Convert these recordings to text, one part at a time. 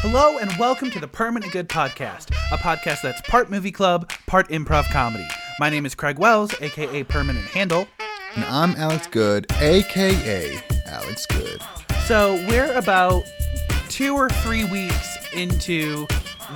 Hello and welcome to the Permanent Good Podcast, a podcast that's part movie club, part improv comedy. My name is Craig Wells, aka Permanent Handle. And I'm Alex Good, aka Alex Good. So we're about two or three weeks into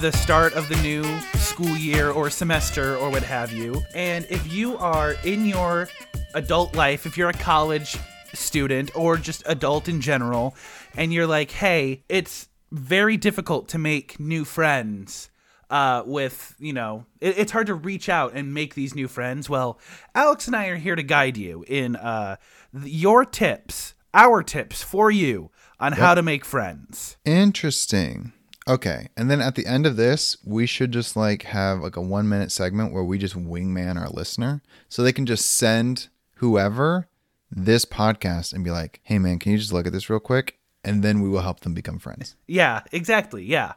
the start of the new school year or semester or what have you. And if you are in your adult life, if you're a college student or just adult in general, and you're like, hey, it's very difficult to make new friends. Uh, with you know, it, it's hard to reach out and make these new friends. Well, Alex and I are here to guide you in uh, your tips, our tips for you on how to make friends. Interesting. Okay. And then at the end of this, we should just like have like a one minute segment where we just wingman our listener so they can just send whoever this podcast and be like, hey man, can you just look at this real quick? And then we will help them become friends. Yeah, exactly. Yeah.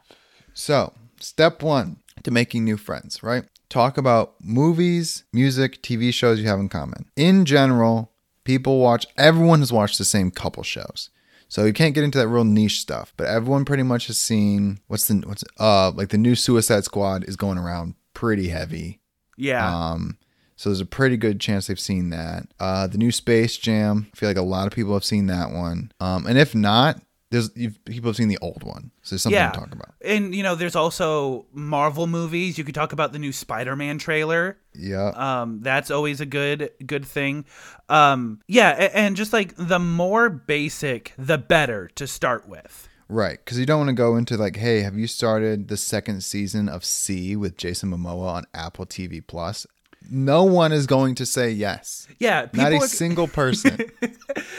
So, step one to making new friends, right? Talk about movies, music, TV shows you have in common. In general, people watch, everyone has watched the same couple shows. So you can't get into that real niche stuff, but everyone pretty much has seen what's the what's uh like the new Suicide Squad is going around pretty heavy. Yeah. Um so there's a pretty good chance they've seen that. Uh the new Space Jam, I feel like a lot of people have seen that one. Um and if not, there's you've, people have seen the old one. So there's something yeah. to talk about. And you know, there's also Marvel movies. You could talk about the new Spider-Man trailer. Yeah. Um, that's always a good good thing. Um, yeah, and just like the more basic, the better to start with. Right, because you don't want to go into like, hey, have you started the second season of See with Jason Momoa on Apple TV Plus? No one is going to say yes. Yeah, Not a are- single person.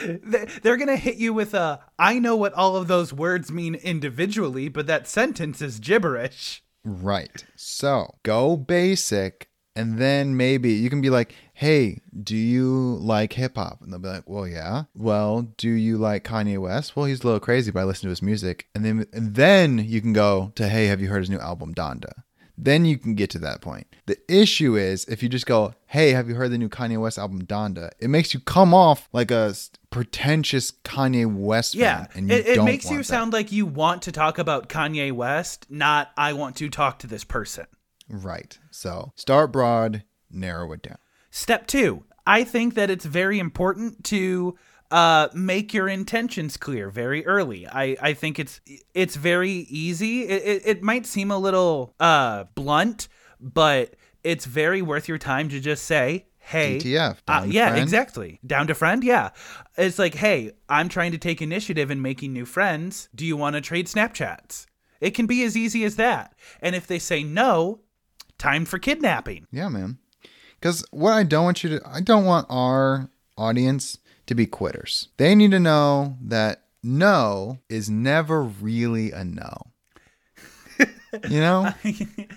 they- they're gonna hit you with a I know what all of those words mean individually, but that sentence is gibberish. right. So go basic, and then maybe you can be like, hey, do you like hip hop? And they'll be like, well, yeah. Well, do you like Kanye West? Well, he's a little crazy, but I listen to his music. And then, and then you can go to, hey, have you heard his new album, Donda? Then you can get to that point. The issue is if you just go, "Hey, have you heard the new Kanye West album Donda?" It makes you come off like a pretentious Kanye West fan, Yeah, it, it makes you that. sound like you want to talk about Kanye West, not I want to talk to this person. right. So start broad, narrow it down. Step two, I think that it's very important to uh, make your intentions clear very early. I, I think it's it's very easy. It, it, it might seem a little uh, blunt, but it's very worth your time to just say, "Hey, DTF, uh, yeah, friend? exactly, down to friend." Yeah, it's like, "Hey, I'm trying to take initiative in making new friends. Do you want to trade Snapchats?" It can be as easy as that. And if they say no, time for kidnapping. Yeah, man. Because what I don't want you to, I don't want our audience to be quitters. They need to know that no is never really a no. you know?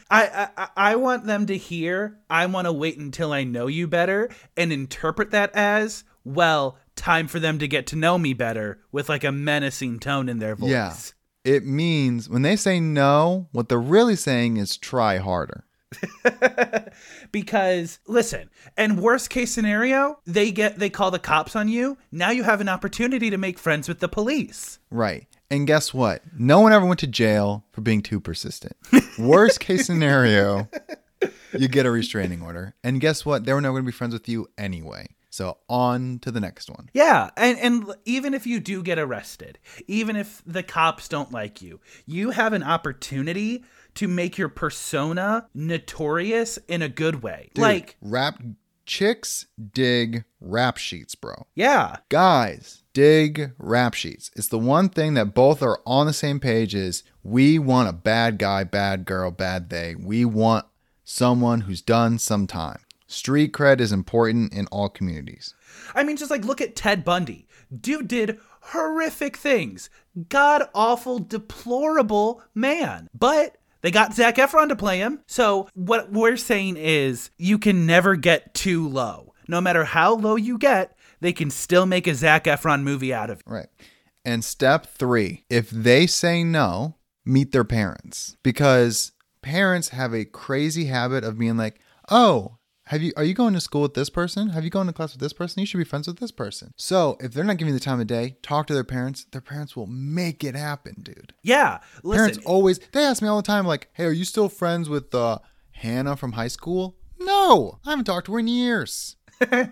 I, I I want them to hear. I want to wait until I know you better and interpret that as well. Time for them to get to know me better with like a menacing tone in their voice. Yeah. It means when they say no, what they're really saying is try harder. because listen, and worst case scenario, they get they call the cops on you. Now you have an opportunity to make friends with the police. Right. And guess what? No one ever went to jail for being too persistent. Worst case scenario, you get a restraining order. And guess what? They were never going to be friends with you anyway. So on to the next one. Yeah, and and even if you do get arrested, even if the cops don't like you, you have an opportunity to make your persona notorious in a good way. Dude, like, rap chicks dig rap sheets, bro. yeah, Guys, dig rap sheets. It's the one thing that both are on the same page is we want a bad guy, bad girl, bad they. We want someone who's done some time. Street cred is important in all communities. I mean, just like look at Ted Bundy. Dude did horrific things. God awful, deplorable man. But they got Zac Efron to play him. So what we're saying is you can never get too low. No matter how low you get, they can still make a Zac Efron movie out of it. Right. And step three, if they say no, meet their parents because parents have a crazy habit of being like, oh, Have you are you going to school with this person? Have you gone to class with this person? You should be friends with this person. So if they're not giving you the time of day, talk to their parents. Their parents will make it happen, dude. Yeah. Listen, Parents always they ask me all the time, like, "Hey, are you still friends with uh, Hannah from high school?" No, I haven't talked to her in years. but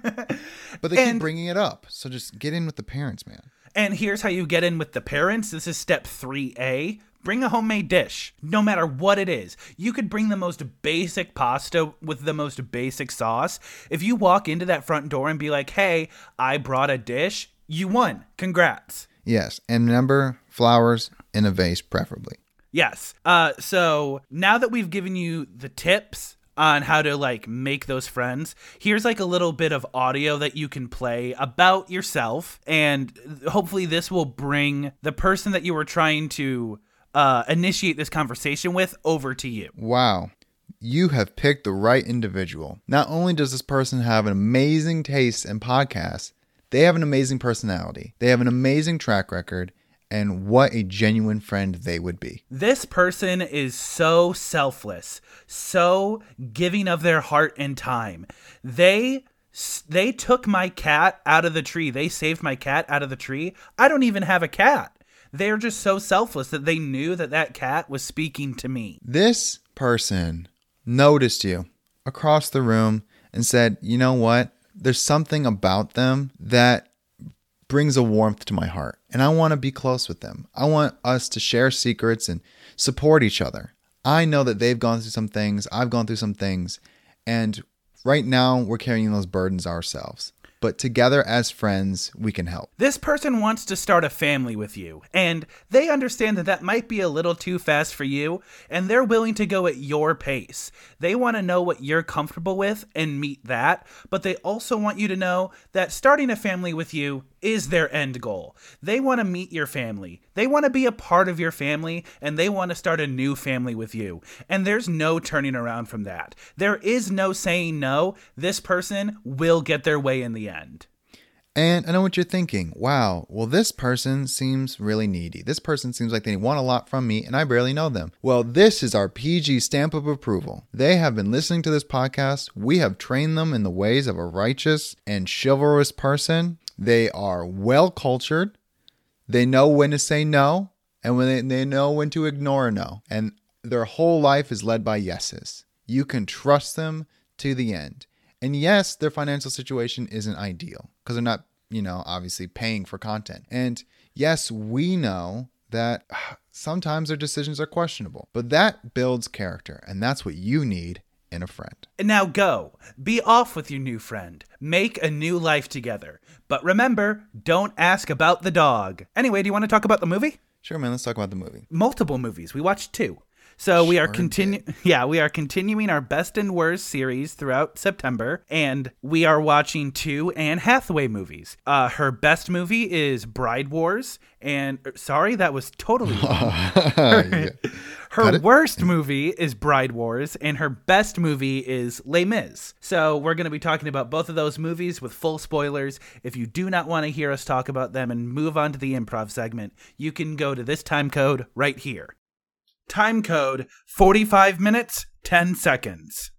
they And- keep bringing it up, so just get in with the parents, man. And here's how you get in with the parents. This is step 3A. Bring a homemade dish, no matter what it is. You could bring the most basic pasta with the most basic sauce. If you walk into that front door and be like, hey, I brought a dish, you won. Congrats. Yes, and remember flowers in a vase, preferably. Yes. Uh, so now that we've given you the tips on how to like make those friends, here's like a little bit of audio that you can play about yourself, and hopefully this will bring the person that you were trying to uh, initiate this conversation with over to you. Wow. You have picked the right individual. Not only does this person have an amazing taste in podcasts, they have an amazing personality. They have an amazing track record, and what a genuine friend they would be. This person is so selfless, so giving of their heart and time. They they took my cat out of the tree. They saved my cat out of the tree. I don't even have a cat. They're just so selfless that they knew that that cat was speaking to me. This person noticed you across the room and said, You know what? There's something about them that brings a warmth to my heart, and I want to be close with them. I want us to share secrets and support each other. I know that they've gone through some things, I've gone through some things, and right now we're carrying those burdens ourselves. But together as friends, we can help. This person wants to start a family with you, and they understand that that might be a little too fast for you, and they're willing to go at your pace. They want to know what you're comfortable with and meet that, but they also want you to know that starting a family with you is their end goal. They want to meet your family. They want to be a part of your family and they want to start a new family with you. And there's no turning around from that. There is no saying no. This person will get their way in the end. And I know what you're thinking. Wow, well, this person seems really needy. This person seems like they want a lot from me, and I barely know them. Well, this is our PG stamp of approval. They have been listening to this podcast. We have trained them in the ways of a righteous and chivalrous person. They are well cultured. They know when to say no, and when they, they know when to ignore a no. And their whole life is led by yeses. You can trust them to the end. And yes, their financial situation isn't ideal because they're not, you know, obviously paying for content. And yes, we know that sometimes their decisions are questionable, but that builds character. And that's what you need in a friend. Now go. Be off with your new friend. Make a new life together. But remember, don't ask about the dog. Anyway, do you want to talk about the movie? Sure, man, let's talk about the movie. Multiple movies. We watched two. So we are continu- yeah, we are continuing our best and worst series throughout September and we are watching two Anne Hathaway movies. Uh her best movie is Bride Wars and er, sorry, that was totally wrong. Yeah. Her worst movie is Bride Wars, and her best movie is Les Mis. So we're going to be talking about both of those movies with full spoilers. If you do not want to hear us talk about them and move on to the improv segment, you can go to this time code right here. Time code 45 minutes, 10 seconds.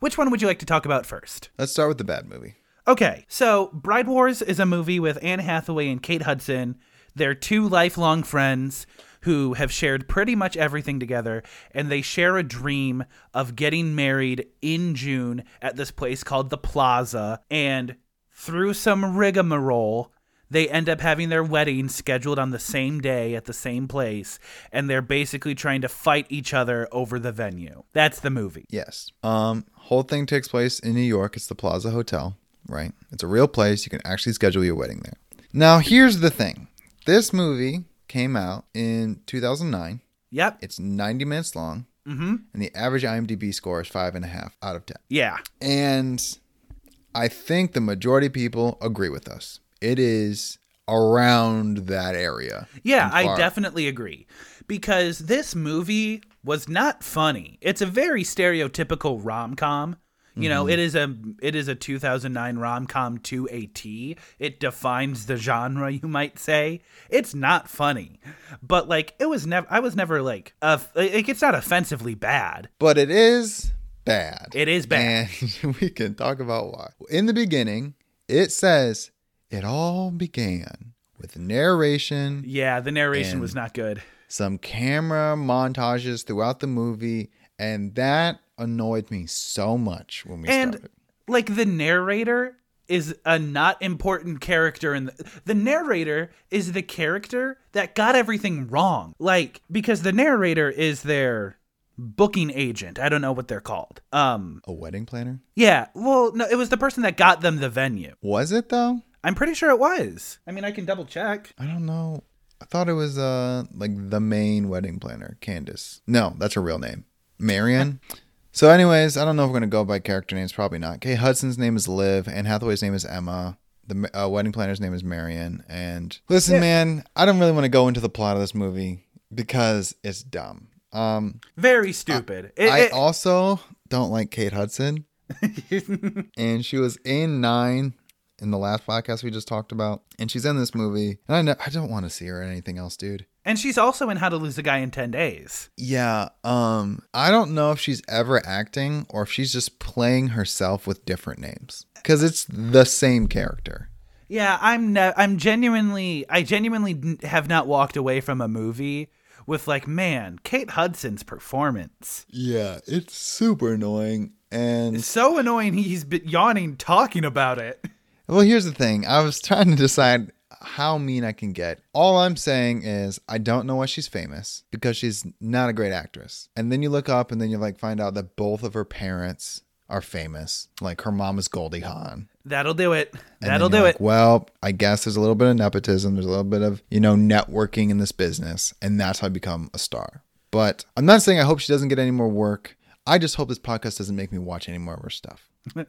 Which one would you like to talk about first? Let's start with the bad movie. Okay, so Bride Wars is a movie with Anne Hathaway and Kate Hudson. They're two lifelong friends who have shared pretty much everything together, and they share a dream of getting married in June at this place called the Plaza. And through some rigmarole, they end up having their wedding scheduled on the same day at the same place, and they're basically trying to fight each other over the venue. That's the movie. Yes. Um, whole thing takes place in New York. It's the Plaza Hotel, right? It's a real place. You can actually schedule your wedding there. Now, here's the thing. This movie came out in 2009. Yep. It's 90 minutes long, Mm-hmm. and the average IMDb score is five and a half out of 10. Yeah. And I think the majority of people agree with us. It is around that area. Yeah, I definitely agree. Because this movie was not funny. It's a very stereotypical rom com. You know, it is a it is a 2009 rom com to a T. It defines the genre, you might say. It's not funny, but like it was never. I was never like, uh, like it's not offensively bad. But it is bad. It is bad. And we can talk about why. In the beginning, it says it all began with narration, Yeah, the narration was not good. some camera montages throughout the movie, and that annoyed me so much when we And started. like the narrator is a not important character and the, the narrator is the character that got everything wrong. Like because the narrator is their booking agent. I don't know what they're called. Um A wedding planner? yeah, well no, it was the person that got them the venue. Was it though? I'm pretty sure it was. I mean, I can double check. I don't know. I thought it was uh like the main wedding planner, Candace. No, that's her real name, Marion. So, anyways, I don't know if we're gonna go by character names. Probably not. Kate Hudson's name is Liv, and Hathaway's name is Emma. The uh, wedding planner's name is Marion. And listen, Yeah. man, I don't really want to go into the plot of this movie because it's dumb. Um, Very stupid. It- I it- also don't like Kate Hudson, and she was in Nine in the last podcast we just talked about, and she's in this movie, and I know, I don't want to see her in anything else, dude. And she's also in How to Lose a Guy in 10 Days. Yeah, um, I don't know if she's ever acting or if she's just playing herself with different names because it's the same character. Yeah, I'm ne- I'm genuinely I genuinely have not walked away from a movie with like, man, Kate Hudson's performance. Yeah, it's super annoying. And It's so annoying he's been yawning talking about it. well, here's the thing: I was trying to decide how mean I can get. All I'm saying is I don't know why she's famous because she's not a great actress. And then you look up and then you like find out that both of her parents are famous. Like her mom is Goldie Hawn. That'll do it. And That'll do you're it. Well, I guess there's a little bit of nepotism. There's a little bit of, you know, networking in this business. And that's how I become a star. But I'm not saying I hope she doesn't get any more work. I just hope this podcast doesn't make me watch any more of her stuff.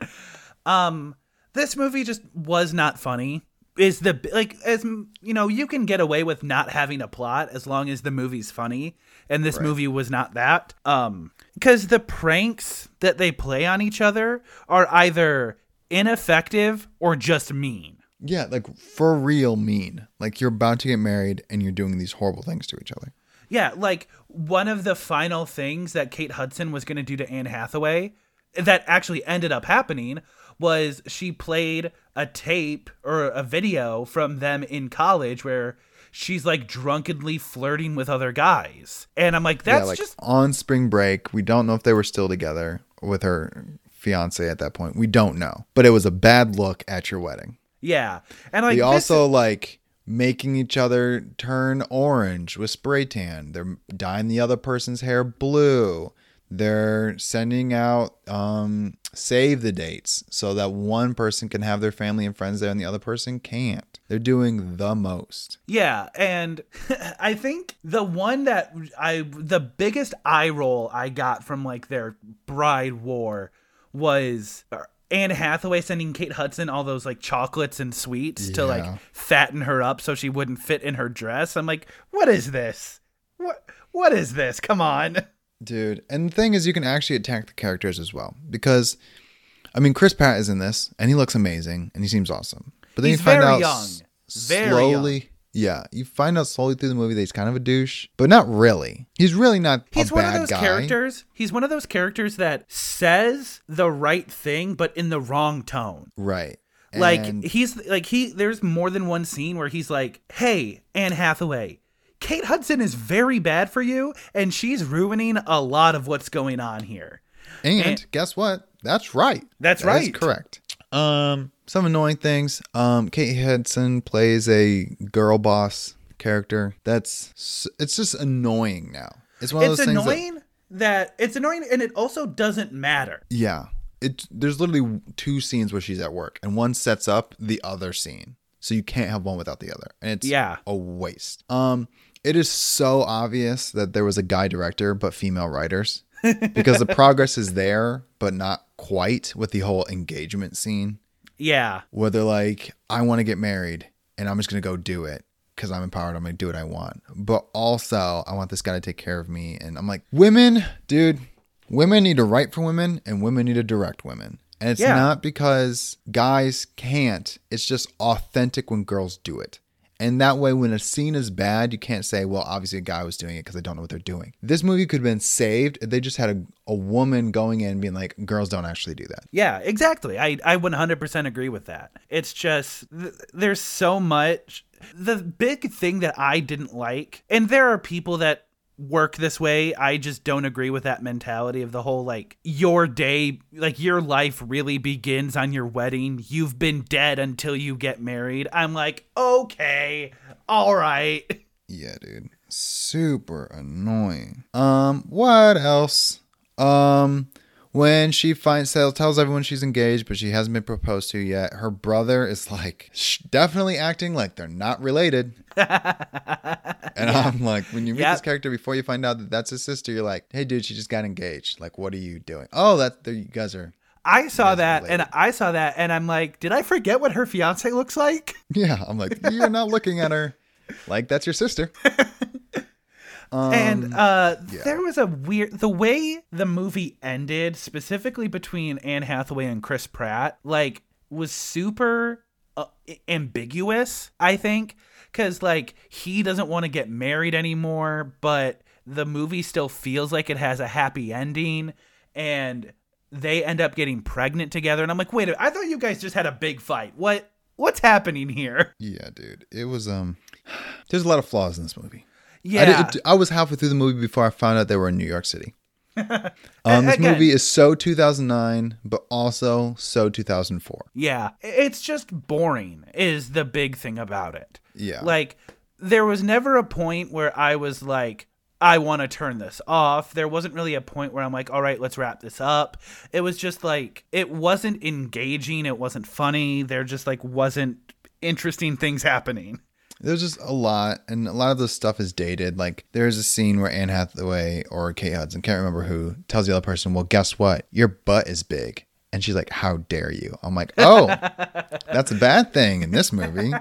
Um this movie just was not funny. Is the like as you know, you can get away with not having a plot as long as the movie's funny, and this movie was not that. Um cuz the pranks that they play on each other are either ineffective or just mean. Yeah, like for real mean. Like you're about to get married and you're doing these horrible things to each other. Yeah, like one of the final things that Kate Hudson was going to do to Anne Hathaway that actually ended up happening was she played a tape or a video from them in college where she's like drunkenly flirting with other guys. And I'm like, that's yeah, like just on spring break. We don't know if they were still together with her fiance at that point. We don't know. But it was a bad look at your wedding. yeah. And like They also like making each other turn orange with spray tan. They're dyeing the other person's hair blue. They're sending out um, save the dates so that one person can have their family and friends there and the other person can't. They're doing the most. Yeah, and I think the one that I the biggest eye roll I got from like their bride war was Anne Hathaway sending Kate Hudson all those like chocolates and sweets to like fatten her up so she wouldn't fit in her dress. I'm like, what is this? What what is this? Come on. Dude, and the thing is, you can actually attack the characters as well because, I mean, Chris Pratt is in this and he looks amazing and he seems awesome. But then He's you find very out young. slowly, yeah, you find out slowly through the movie that he's kind of a douche, but not really. He's really not He's one of those guy. characters. He's one of those characters that says the right thing but in the wrong tone. right? Like And- he's like he there's more than one scene where he's like, "Hey, Anne Hathaway, Kate Hudson is very bad for you and she's ruining a lot of what's going on here." And, And- guess what? That's right. That's That right. correct. Um, some annoying things. Um, Kate Hudson plays a girl boss character. That's it's just annoying now. It's one of It's those things that- annoying that, it's annoying and it also doesn't matter. yeah. It there's literally two scenes where she's at work, and one sets up the other scene, so you can't have one without the other, and it's Yeah. a waste. Um, it is so obvious that there was a guy director but female writers because the progress is there, but not quite with the whole engagement scene. Yeah. where they're like, I want to get married and I'm just going to go do it because I'm empowered. I'm going to do what I want. But also, I want this guy to take care of me. And I'm like, women, dude, women need to write for women and women need to direct women. And it's Yeah. not because guys can't, it's just authentic when girls do it. And that way, when a scene is bad, you can't say, well, obviously a guy was doing it because they don't know what they're doing. This movie could have been saved if they just had a, a woman going in being like, girls don't actually do that. Yeah, exactly. I, I 100% agree with that. It's just, th- there's so much. The big thing that I didn't like, and there are people that work this way. I just don't agree with that mentality of the whole like your day, like your life really begins on your wedding. You've been dead until you get married. I'm like, okay, all right. Yeah, dude. Super annoying. Um, what else? Um, when she finds tells everyone she's engaged, but she hasn't been proposed to yet. Her brother is like definitely acting like they're not related. and I'm like, when you meet Yep. this character before you find out that that's his sister, you're like, hey, dude, she just got engaged. Like, what are you doing? Oh, that you guys are. I saw that and. I saw that and I'm like, did I forget what her fiance looks like? Yeah, I'm like, you're not looking at her like that's your sister. and uh Um, yeah. there was a weird the way the movie ended specifically between anne hathaway and chris pratt like was super uh, ambiguous i think because like he doesn't want to get married anymore but the movie still feels like it has a happy ending and they end up getting pregnant together and i'm like wait I thought you guys just had a big fight what what's happening here Yeah, dude. It was um. There's a lot of flaws in this movie. I, yeah did, I was halfway through the movie before I found out they were in New York City. Um, this Again. movie is so 2009, but also so 2004. Yeah, it's just boring is the big thing about it. Yeah. Like there was never a point where I was like I want to turn this off. There wasn't really a point where I'm like, all right, let's wrap this up. It was just like it wasn't engaging, it wasn't funny. There just like wasn't interesting things happening. There's just a lot, and a lot of this stuff is dated. Like there's a scene where Anne Hathaway or Kate Hudson, can't remember who, tells the other person, "Well, guess what? Your butt is big." And she's like, "How dare you?" I'm like, "Oh, that's a bad thing in this movie."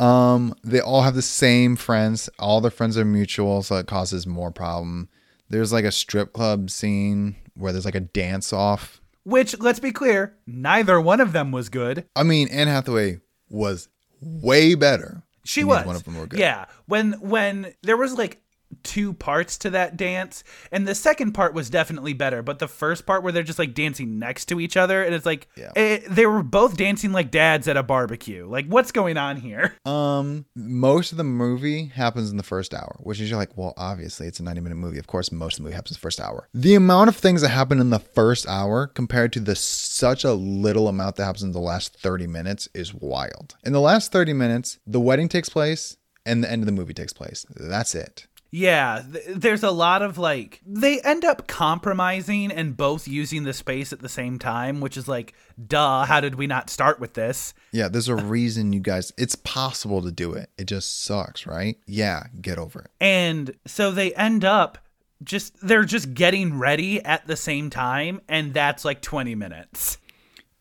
Um, they all have the same friends. All their friends are mutual, so it causes more problem. There's like a strip club scene where there's like a dance off. Which, let's be clear, neither one of them was good. I mean, Anne Hathaway was way better. She was. One of them were good. Yeah. When when there was like two parts to that dance, and the second part was definitely better, but the first part where they're just like dancing next to each other, and it's like Yeah. it, they were both dancing like dads at a barbecue. Like, what's going on here? Um, most of the movie happens in the first hour, which is you're like, well, obviously it's a 90 minute movie. Of course, most of the movie happens in the first hour. The amount of things that happen in the first hour compared to the such a little amount that happens in the last 30 minutes is wild. In the last 30 minutes, the wedding takes place and the end of the movie takes place. That's it. Yeah, th- there's a lot of like they end up compromising and both using the space at the same time, which is like, duh, how did we not start with this? Yeah, there's a reason you guys, it's possible to do it. It just sucks, right? Yeah, get over it. And so they end up just they're just getting ready at the same time and that's like 20 minutes.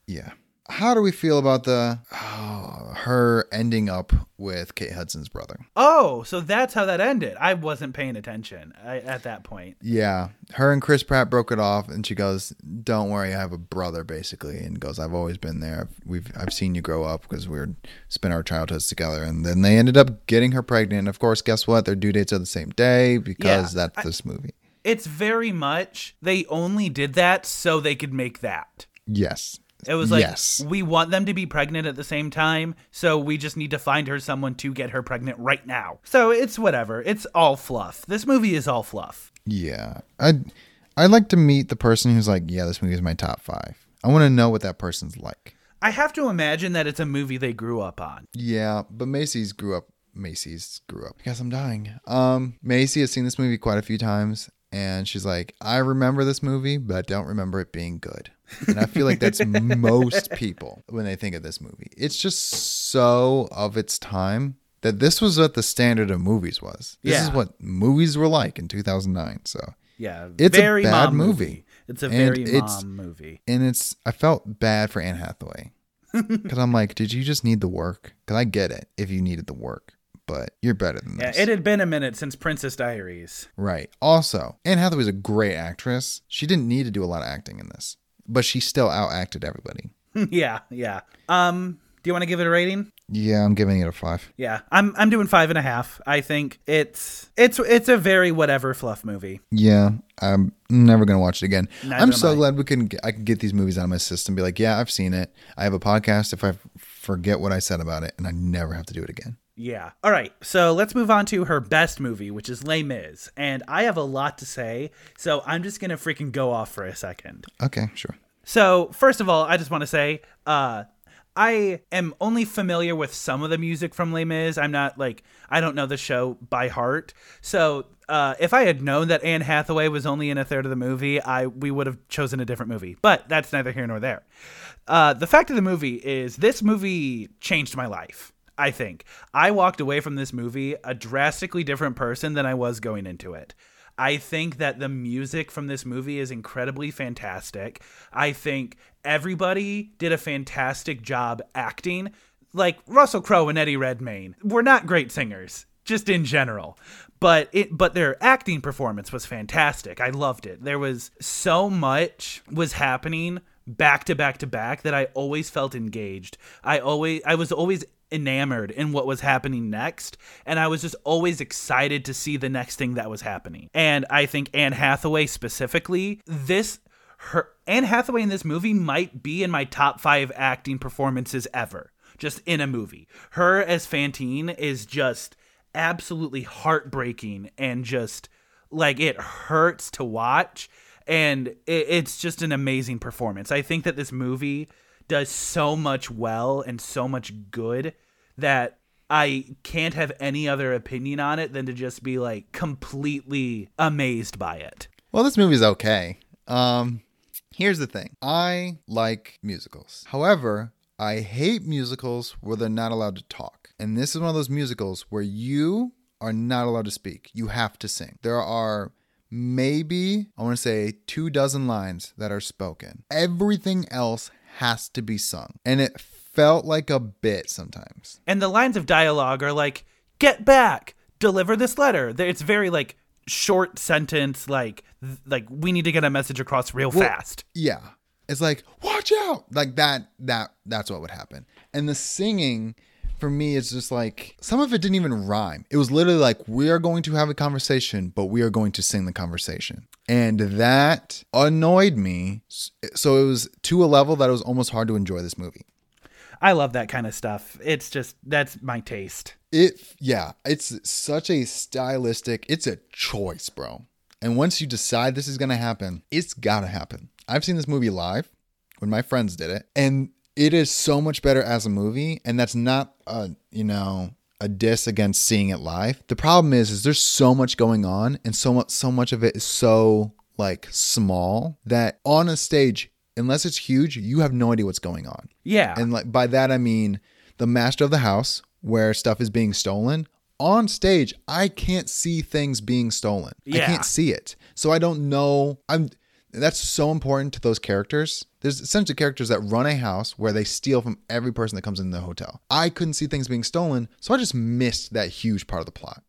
Yeah. How do we feel about the oh, her ending up with Kate Hudson's brother? Oh, so that's how that ended. I wasn't paying attention at that point. Yeah, her and Chris Pratt broke it off, and she goes, "Don't worry, I have a brother." Basically, and goes, "I've always been there. We've I've seen you grow up because we were spent our childhoods together." And then they ended up getting her pregnant. And Of course, guess what? Their due dates are the same day because Yeah, that's this movie. It's very much they only did that so they could make that. Yes, It was like yes, we want them to be pregnant at the same time, so we just need to find her someone to get her pregnant right now. So it's whatever. It's all fluff. This movie is all fluff. yeah. I I'd like to meet the person who's like, "Yeah, this movie is my top five. I want to know what that person's like. I have to imagine that it's a movie they grew up on. Yeah, but Macy's grew up. Macy's grew up. I guess I'm dying. Um, Macy has seen this movie quite a few times, and she's like, I remember this movie, but don't remember it being good. And I feel like that's most people when they think of this movie. It's just so of its time that this was what the standard of movies was. This is what movies were like in 2009. So, Yeah, It's a very bad mom movie. It's a And very it's- mom movie. and it's I felt bad for Anne Hathaway because I'm like, did you just need the work? Because I get it if you needed the work, but you're better than Yeah, this. it had been a minute since Princess Diaries. Right. Also, Anne Hathaway's a great actress. She didn't need to do a lot of acting in this, but she still outacted everybody. yeah, yeah. Um, Do you want to give it a rating? Yeah, I'm giving it a five. Yeah, I'm I'm doing five and a half. I think it's it's it's a very whatever fluff movie. Yeah, I'm never gonna watch it again. Neither I'm so I. glad we can. I can get these movies out of my system. Be like, yeah, I've seen it. I have a podcast. If I forget what I said about it, and I never have to do it again. Yeah. All right. So let's move on to her best movie, which is Les Mis. And I have a lot to say, so I'm just gonna freaking go off for a second. Okay, sure. So first of all, I just want to say, uh, I am only familiar with some of the music from Les Mis. I'm not like I don't know the show by heart. So uh, if I had known that Anne Hathaway was only in a third of the movie, I we would have chosen a different movie. But that's neither here nor there. Uh, the fact of the movie is this movie changed my life. I think I walked away from this movie a drastically different person than I was going into it. I think that the music from this movie is incredibly fantastic. I think everybody did a fantastic job acting. Like Russell Crowe and Eddie Redmayne were not great singers, just in general. But it but their acting performance was fantastic. I loved it. There was so much was happening back to back to back that I always felt engaged. I always I was always enamored in what was happening next and I was just always excited to see the next thing that was happening. And I think Anne Hathaway specifically, this her Anne Hathaway in this movie might be in my top 5 acting performances ever. Just in a movie. Her as Fantine is just absolutely heartbreaking and just like it hurts to watch and it, it's just an amazing performance. I think that this movie does so much well and so much good that I can't have any other opinion on it than to just be like completely amazed by it. Well, this movie's okay. Um, here's the thing. I like musicals. However, I hate musicals where they're not allowed to talk. And this is one of those musicals where you are not allowed to speak. You have to sing. There are maybe, I want to say, two dozen lines that are spoken. Everything else has to be sung. And it felt like a bit sometimes. And the lines of dialogue are like, "Get back, deliver this letter." It's very like short sentence, like like we need to get a message across real fast. Yeah. It's like, watch out. Like that that that's what would happen. And the singing for me is just like some of it didn't even rhyme. It was literally like we are going to have a conversation, but we are going to sing the conversation. And that annoyed me. So it was to a level that it was almost hard to enjoy this movie. I love that kind of stuff. It's just that's my taste. It yeah, it's such a stylistic, it's a choice, bro. And once you decide this is going to happen, it's got to happen. I've seen this movie live when my friends did it, and it is so much better as a movie, and that's not a, you know, a diss against seeing it live. The problem is is there's so much going on and so much so much of it is so like small that on a stage unless it's huge, you have no idea what's going on. Yeah. And like by that I mean the master of the house where stuff is being stolen. On stage, I can't see things being stolen. Yeah. I can't see it. So I don't know. I'm that's so important to those characters. There's essentially characters that run a house where they steal from every person that comes in the hotel. I couldn't see things being stolen, so I just missed that huge part of the plot.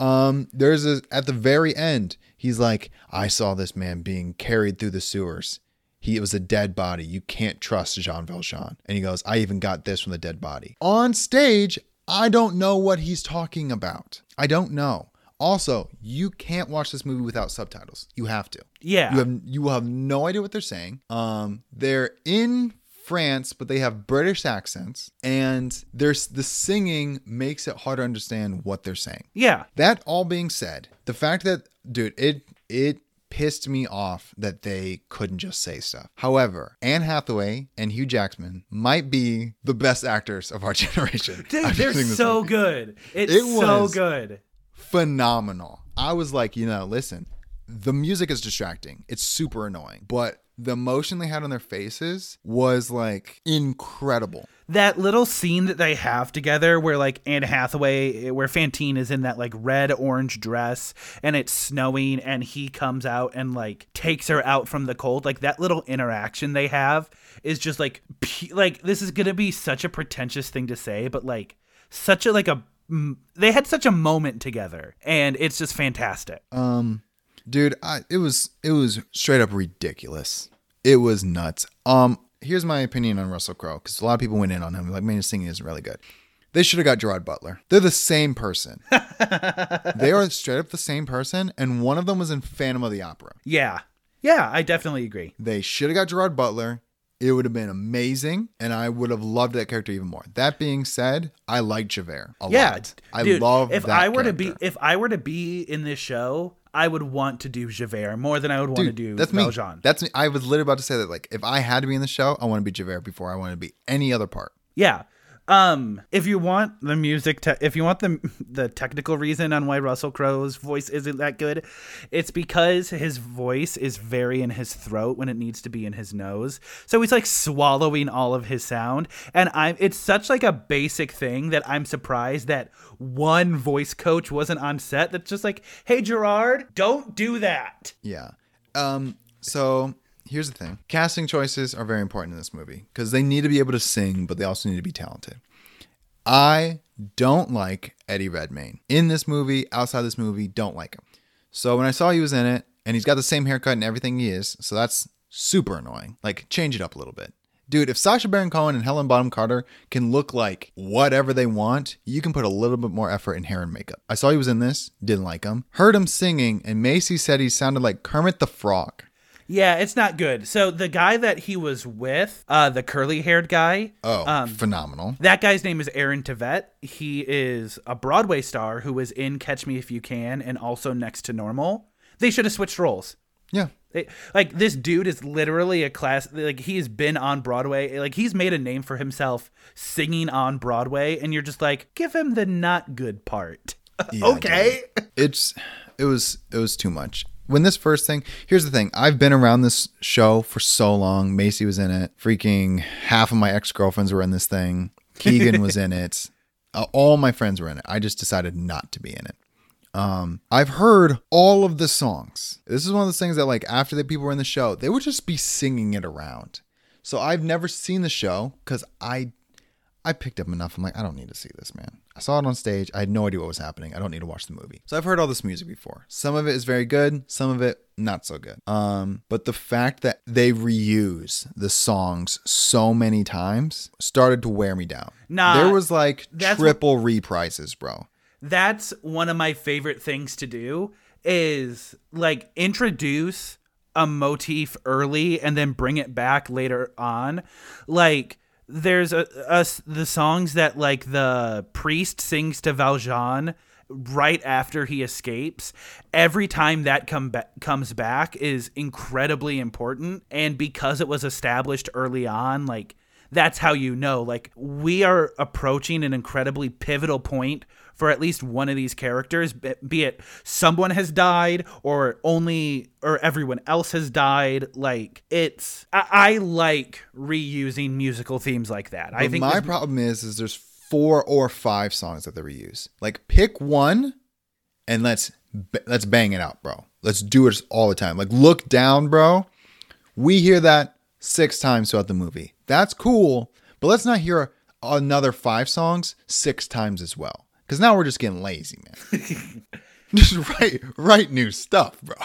Um, there's a at the very end, he's like, I saw this man being carried through the sewers. He it was a dead body. You can't trust Jean Valjean. And he goes, I even got this from the dead body. On stage, I don't know what he's talking about. I don't know. Also, you can't watch this movie without subtitles. You have to. Yeah. You have you will have no idea what they're saying. Um, they're in France, but they have British accents, and there's the singing makes it hard to understand what they're saying. yeah. That all being said, the fact that dude, it it pissed me off that they couldn't just say stuff. However, Anne Hathaway and Hugh Jackman might be the best actors of our generation. Dude, they're so movie. good. It's It so was- good. Phenomenal. I was like, you know, listen, the music is distracting. It's super annoying, but the emotion they had on their faces was like incredible. That little scene that they have together where like Anne Hathaway where Fantine is in that like red orange dress and it's snowing and he comes out and like takes her out from the cold like that little interaction they have is just like like this is going to be such a pretentious thing to say but like such a like a they had such a moment together and it's just fantastic. Um dude, I, it was it was straight up ridiculous. It was nuts. Um here's my opinion on Russell Crowe because a lot of people went in on him like, man, his singing isn't really good. They should have got Gerard Butler. They're the same person. they are straight up the same person, and one of them was in Phantom of the Opera. Yeah. Yeah, I definitely agree. They should have got Gerard Butler. It would have been amazing, and I would have loved that character even more. That being said, I like Javert a Yeah, lot. I dude, love if I were to be if I were to be in this show, I would want to do Javert more than I would want to do that's me. That's me. I was literally about to say that. Like, if I had to be in the show, I want to be Javert before I want to be any other part. Yeah. Um, if you want the music, te- if you want the the technical reason on why Russell Crowe's voice isn't that good, it's because his voice is very in his throat when it needs to be in his nose. So he's like swallowing all of his sound, and I'm. It's such like a basic thing that I'm surprised that one voice coach wasn't on set. That's just like, hey Gerard, don't do that. Yeah. Um. So here's the thing: casting choices are very important in this movie because they need to be able to sing, but they also need to be talented. I don't like Eddie Redmayne in this movie. Outside this movie, don't like him. So when I saw he was in it, and he's got the same haircut and everything he is, so that's super annoying. Like, change it up a little bit. Dude, if Sacha Baron Cohen and Helen Bonham Carter can look like whatever they want, you can put a little bit more effort in hair and makeup. I saw he was in this, didn't like him. Heard him singing, and Macy said he sounded like Kermit the Frog. Yeah, it's not good. So the guy that he was with, uh, the curly haired guy, Oh, um, phenomenal. That guy's name is Aaron Tveit. He is a Broadway star who was in Catch Me If You Can and also Next to Normal. They should have switched roles. Yeah. They, like this dude is literally a class like he's been on Broadway. Like he's made a name for himself singing on Broadway and you're just like give him the not good part. Yeah, okay. it's it was it was too much when this first thing here's the thing. I've been around this show for so long. Macy was in it. Freaking half of my ex-girlfriends were in this thing. Keegan was in it. Uh, all my friends were in it. I just decided not to be in it. Um i've heard all of the songs. This is one of those things that like after the people were in the show they would just be singing it around. So i've never seen the show because i I picked up enough. I'm like, I don't need to see this, man. I saw it on stage. I had no idea what was happening. I don't need to watch the movie. So I've heard all this music before. Some of it is very good, some of it not so good. Um, but the fact that they reuse the songs so many times started to wear me down. Nah, there was like triple reprises, bro. that's one of my favorite things to do is like introduce a motif early and then bring it back later on like there's a, us the songs that like the priest sings to Valjean right after he escapes every time that come ba- comes back is incredibly important. And because it was established early on like that's how you know like we are approaching an incredibly pivotal point for at least one of these characters be it someone has died or only or everyone else has died like it's i, I like reusing musical themes like that i think my problem is, is there's four or five songs that they reuse. Like pick one, and let's let's bang it out, bro. Let's do it all the time. Like look down, bro. We hear that six times throughout the movie. That's cool, but let's not hear another five songs six times as well. Because now we're just getting lazy, man. just write write new stuff, bro.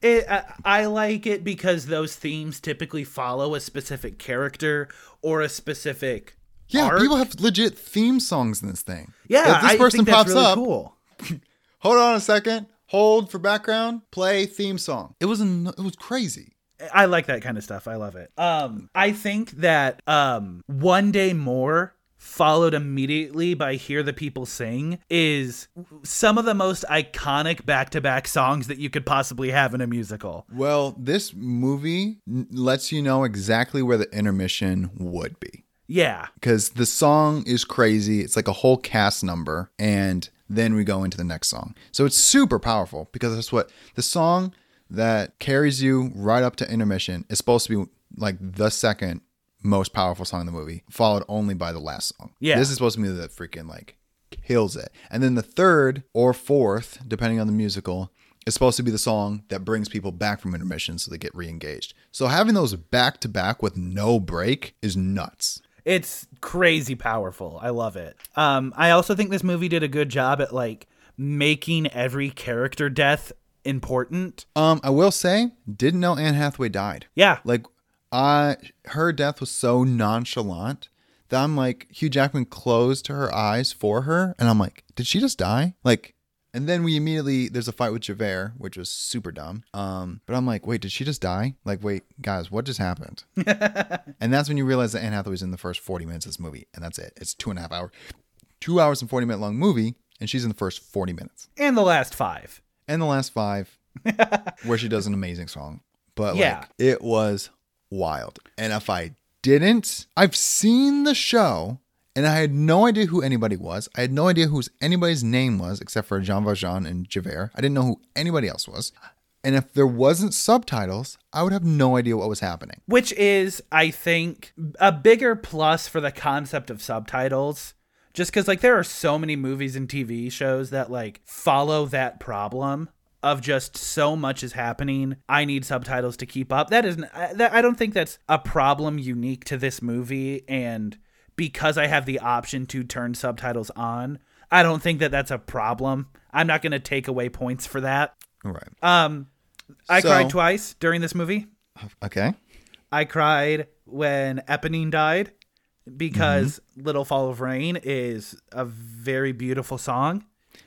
It, I, I like it because those themes typically follow a specific character or a specific Yeah, arc. people have legit theme songs in this thing. yeah if this I person pops really up, cool hold on a second, hold for background, play theme song. It was an, it was crazy. I like that kind of stuff. I love it. Um, I think that um, one day more followed immediately by hear the people sing is some of the most iconic back-to-back songs that you could possibly have in a musical Well, this movie lets you know exactly where the intermission would be yeah because the song is crazy. It's like a whole cast number, and then we go into the next song. So it's super powerful because that's what the song that carries you right up to intermission is supposed to be like the second most powerful song in the movie, followed only by the last song. Yeah. This is supposed to be the freaking like kills it. And then the third or fourth, depending on the musical, is supposed to be the song that brings people back from intermission so they get re-engaged. So having those back to back with no break is nuts. It's crazy powerful. I love it. Um, I also think this movie did a good job at like making every character death important. Um, I will say, didn't know Anne Hathaway died. Yeah. Like, I her death was so nonchalant that I'm like Hugh Jackman closed her eyes for her, and I'm like, did she just die? Like, and then we immediately there's a fight with Javert, which was super dumb. Um, but I'm like, wait, did she just die? Like, wait, guys, what just happened? and that's when you realize that Anne Hathaway's in the first 40 minutes of this movie, and that's it. It's two and a half hour, two hours and 40 minute long movie, and she's in the first 40 minutes And the last five. and the last five where she does an amazing song but Yeah. like it was wild. And if i didn't i've seen the show and i had no idea who anybody was. I had no idea who anybody's name was except for jean valjean and javert. I didn't know who anybody else was. And if there wasn't subtitles i would have no idea what was happening. Which is, I think, a bigger plus for the concept of subtitles. Just because, like, there are so many movies and TV shows that, like, follow that problem of just so much is happening. I need subtitles to keep up. That isn't, I- that, I don't think that's a problem unique to this movie. And because I have the option to turn subtitles on, I don't think that that's a problem. I'm not going to take away points for that. all right Um, I So- cried twice during this movie. okay I cried when Eponine died because Mm-hmm. Little Fall of Rain is a very beautiful song.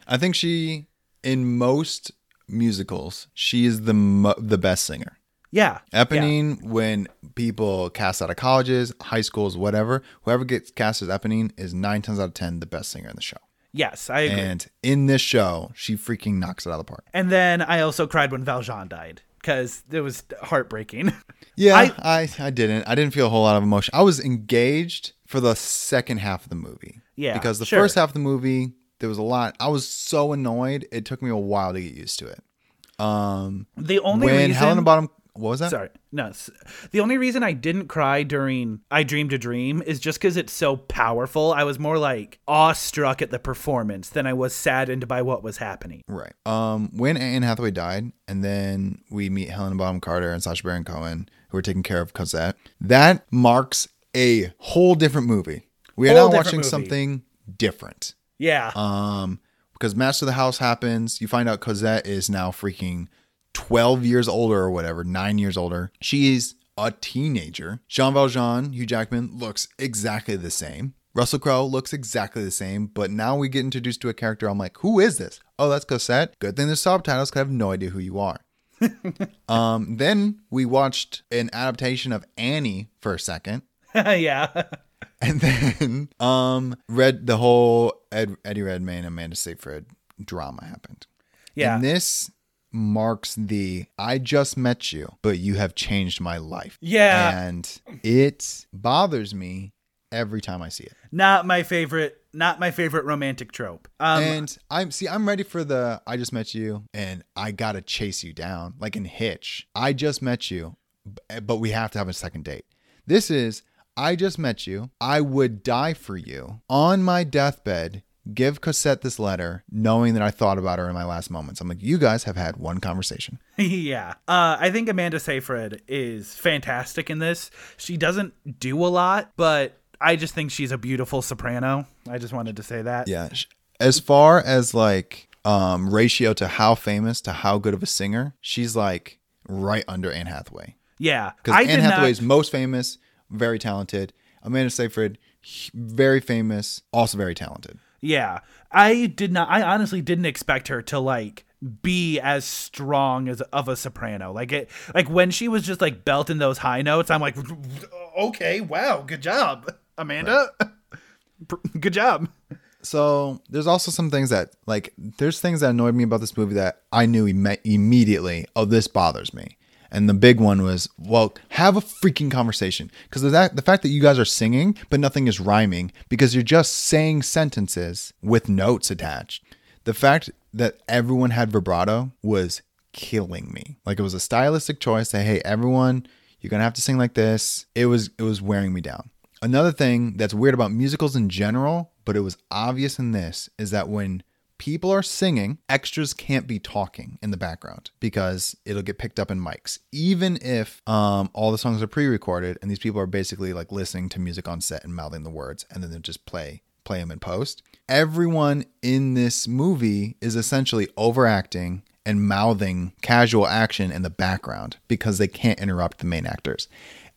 i think she in most musicals she is the mo- the best singer Yeah. Eponine, when people cast out of colleges, high schools, whatever, whoever gets cast as Eponine is nine times out of ten the best singer in the show. Yes, I agree. And, And in this show, she freaking knocks it out of the park. And then I also cried when Valjean died because it was heartbreaking. Yeah, I- I, I didn't. I didn't feel a whole lot of emotion. I was engaged for the second half of the movie. Yeah, Because the sure. first half of the movie, there was a lot. I was so annoyed. It took me a while to get used to it. Um, the only when reason Helena Bonham, what was that? Sorry. No. The only reason I didn't cry during I Dreamed a Dream is just because it's so powerful. I was more like awestruck at the performance than I was saddened by what was happening. Right. Um, when Anne Hathaway died, and then we meet Helena Bonham Carter and Sacha Baron Cohen, who are taking care of Cosette. That marks a whole different movie. We are now watching movie. something different. Yeah. Um, because Master of the House happens, you find out Cosette is now freaking twelve years older or whatever, nine years older. She's a teenager. Jean Valjean, Hugh Jackman, looks exactly the same. Russell Crowe looks exactly the same, but now we get introduced to a character. I'm like, who is this? Oh, that's Cosette. Good thing there's subtitles, because I have no idea who you are. um, then we watched an adaptation of Annie for a second. yeah. And then um read the whole Ed, Eddie Redmayne Amanda Seyfried drama happened. Yeah. And this marks the I just met you, but you have changed my life. Yeah. And it bothers me every time I see it. not my favorite not my favorite romantic trope. Um and I'm see, I'm ready for the I just met you and I gotta chase you down. Like in Hitch. I just met you, but we have to have a second date. This is I just met you. I would die for you. On my deathbed, give Cosette this letter, knowing that I thought about her in my last moments. I'm like, you guys have had one conversation. yeah. Uh I think Amanda Seyfried is fantastic in this. She doesn't do a lot, but I just think she's a beautiful soprano. I just wanted to say that. Yeah. As far as like um ratio to how famous to how good of a singer, she's like right under Anne Hathaway. Yeah. Because Anne Hathaway not- is most famous, very talented. Amanda Seyfried, very famous, also very talented. Yeah. I did not I honestly didn't expect her to like be as strong as of a soprano. Like it like when she was just like belting those high notes, I'm like okay, wow, good job, Amanda. good job. So there's also some things that like there's things that annoyed me about this movie that I knew imme- immediately. Oh, this bothers me. And the big one was, well, have a freaking conversation because the fact that you guys are singing but nothing is rhyming because you're just saying sentences with notes attached. The fact that everyone had vibrato was killing me. Like it was a stylistic choice. that hey, everyone, you're gonna have to sing like this. It was it was wearing me down. Another thing that's weird about musicals in general, but it was obvious in this, is that when people are singing, extras can't be talking in the background because it'll get picked up in mics. Even if um, all the songs are pre-recorded and these people are basically like listening to music on set and mouthing the words, and then they'll just play play them in post. Everyone in this movie is essentially overacting and mouthing casual action in the background because they can't interrupt the main actors.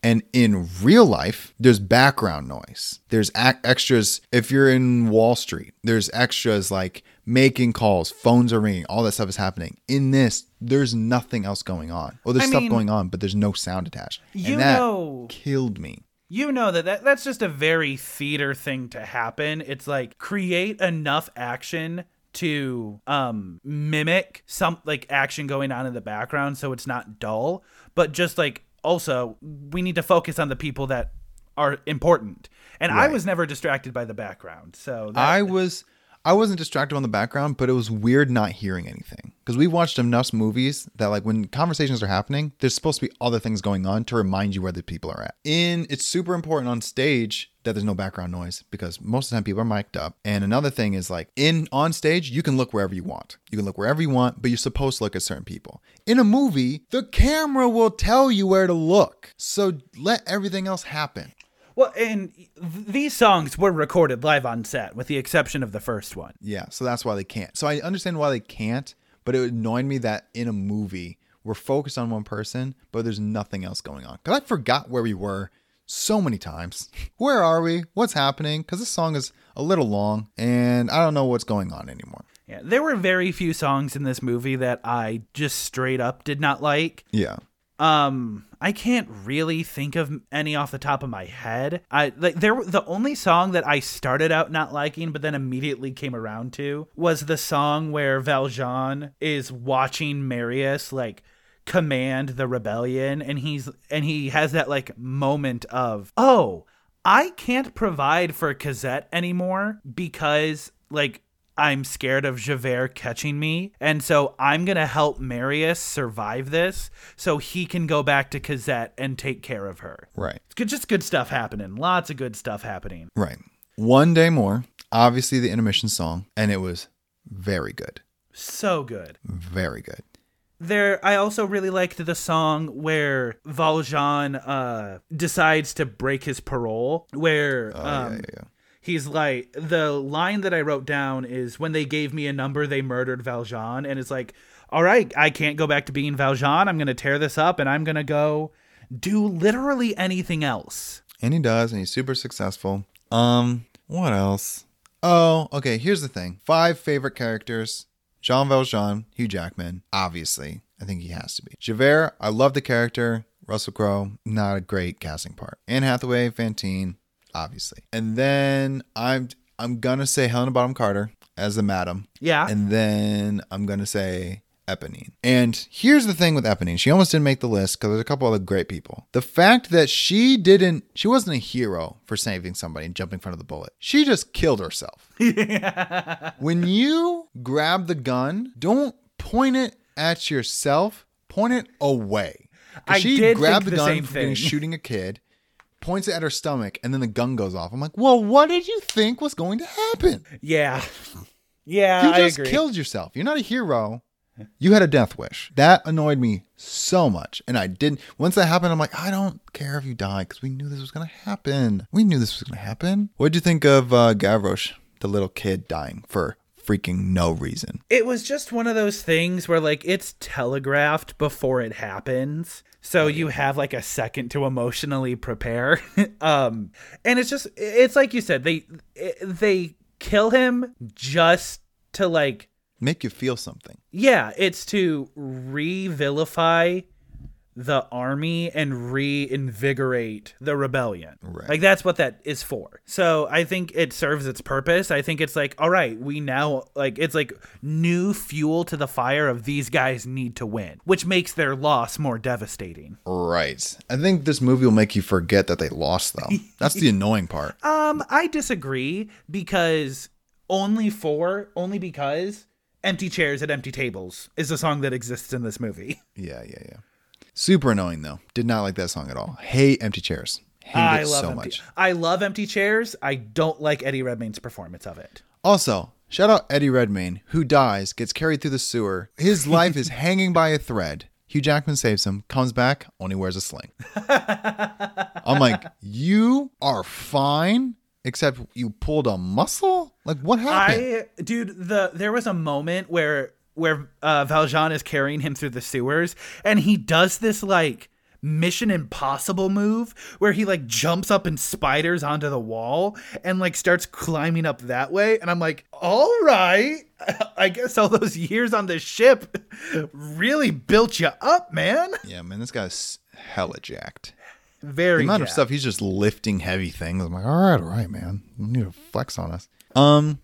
And in real life, there's background noise. There's extras. If you're in Wall Street, there's extras like making calls, phones are ringing, all that stuff is happening. In this, there's nothing else going on. Well, there's I stuff mean, going on, but there's no sound attached. you and that know- killed me. you know that, that that's just a very theater thing to happen. It's like create enough action to um mimic some like action going on in the background so it's not dull, but just like also we need to focus on the people that are important. And I was never distracted by the background. So that, I was I wasn't distracted on the background, but it was weird not hearing anything. Because we've watched enough movies that like when conversations are happening, there's supposed to be other things going on to remind you where the people are at. In it's super important on stage that there's no background noise because most of the time people are mic'd up. And another thing is like in on stage, you can look wherever you want. You can look wherever you want, but you're supposed to look at certain people. In a movie, the camera will tell you where to look. So let everything else happen. Well, and th- these songs were recorded live on set, with the exception of the first one. Yeah, so that's why they can't. So I understand why they can't, but it annoyed me that in a movie we're focused on one person, but there's nothing else going on. Cause I forgot where we were so many times. Where are we? What's happening? Because this song is a little long, and I don't know what's going on anymore. Yeah, there were very few songs in this movie that I just straight up did not like. Yeah, Um, I can't really think of any off the top of my head. I like there the only song that I started out not liking but then immediately came around to was the song where Valjean is watching Marius like command the rebellion and he's and he has that like moment of, "Oh, I can't provide for Cosette anymore because like I'm scared of Javert catching me, and so I'm gonna help Marius survive this, so he can go back to Cosette and take care of her. right, It's good, just good stuff happening. Lots of good stuff happening. right. One day more. Obviously, the intermission song, and it was very good, So good. very good. There, I also really liked the song where Valjean uh, decides to break his parole. Where Oh um, yeah, yeah, yeah. He's like, the line that I wrote down is when they gave me a number, they murdered Valjean, and it's like, all right, I can't go back to being Valjean. I'm gonna tear this up, and I'm gonna go do literally anything else. And he does, and he's super successful. Um, what else? Oh, okay, here's the thing. Five favorite characters. Jean Valjean, Hugh Jackman, obviously. I think he has to be. Javert, I love the character. Russell Crowe, not a great casting part. Anne Hathaway, Fantine, obviously. And then I'm I'm gonna say Helena Bonham Carter as the madam. Yeah, And then I'm going to say Eponine. And here's the thing with Eponine. She almost didn't make the list because there's a couple other great people. The fact that she didn't, she wasn't a hero for saving somebody and jumping in front of the bullet. She just killed herself. when you grab the gun, don't point it at yourself, point it away. I she did grabbed the the gun from shooting a kid, points it at her stomach, and then the gun goes off. I'm like, well, what did you think was going to happen? yeah, yeah. You just killed yourself. You're not a hero. You had a death wish. That annoyed me so much. And I didn't. Once that happened, I'm like, I don't care if you die because we knew this was going to happen. We knew this was going to happen. What did you think of uh, Gavroche, the little kid dying for freaking no reason? it was just one of those things where like it's telegraphed before it happens so you have like a second to emotionally prepare um and it's just it's like you said they they kill him just to like Make you feel something. yeah it's to re-vilify the army and reinvigorate the rebellion. Right. Like that's what that is for. So I think it serves its purpose. I think it's like, all right, we now like it's like new fuel to the fire of these guys need to win, which makes their loss more devastating. Right. I think this movie will make you forget that they lost, though. That's the annoying part. Um, I disagree because only for only because Empty Chairs at Empty Tables is a song that exists in this movie. Yeah, yeah, yeah. Super annoying, though. Did not like that song at all. Hate Empty Chairs. Hate I it love so empty. much. I love Empty Chairs. I don't like Eddie Redmayne's performance of it. Also, shout out Eddie Redmayne, who dies, gets carried through the sewer. His life is hanging by a thread. Hugh Jackman saves him, comes back, only wears a sling. I'm like, you are fine, except you pulled a muscle? Like, what happened? I dude, the there was a moment where where uh, Valjean is carrying him through the sewers, and he does this like Mission Impossible move where he like jumps up and spiders onto the wall and like starts climbing up that way. And I'm like, all right. I guess all those years on the ship really built you up, man. Yeah, man, this guy's hella jacked. Very The amount of stuff he's just lifting heavy things. I'm like, all right, all right, man. You need to flex on us. Um,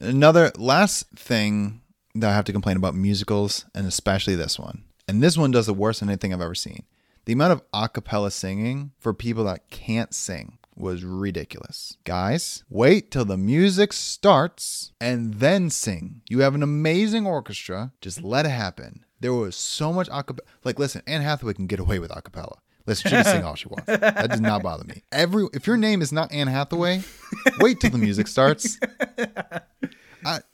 another last thing that I have to complain about musicals, and especially this one. And this one does the worst than anything I've ever seen. The amount of a cappella singing for people that can't sing was ridiculous. Guys, wait till the music starts and then sing. You have an amazing orchestra. Just let it happen. There was so much a cappella. Like, listen, Anne Hathaway can get away with a cappella. Listen, she can sing all she wants. That does not bother me. Every if your name is not Anne Hathaway, wait till the music starts.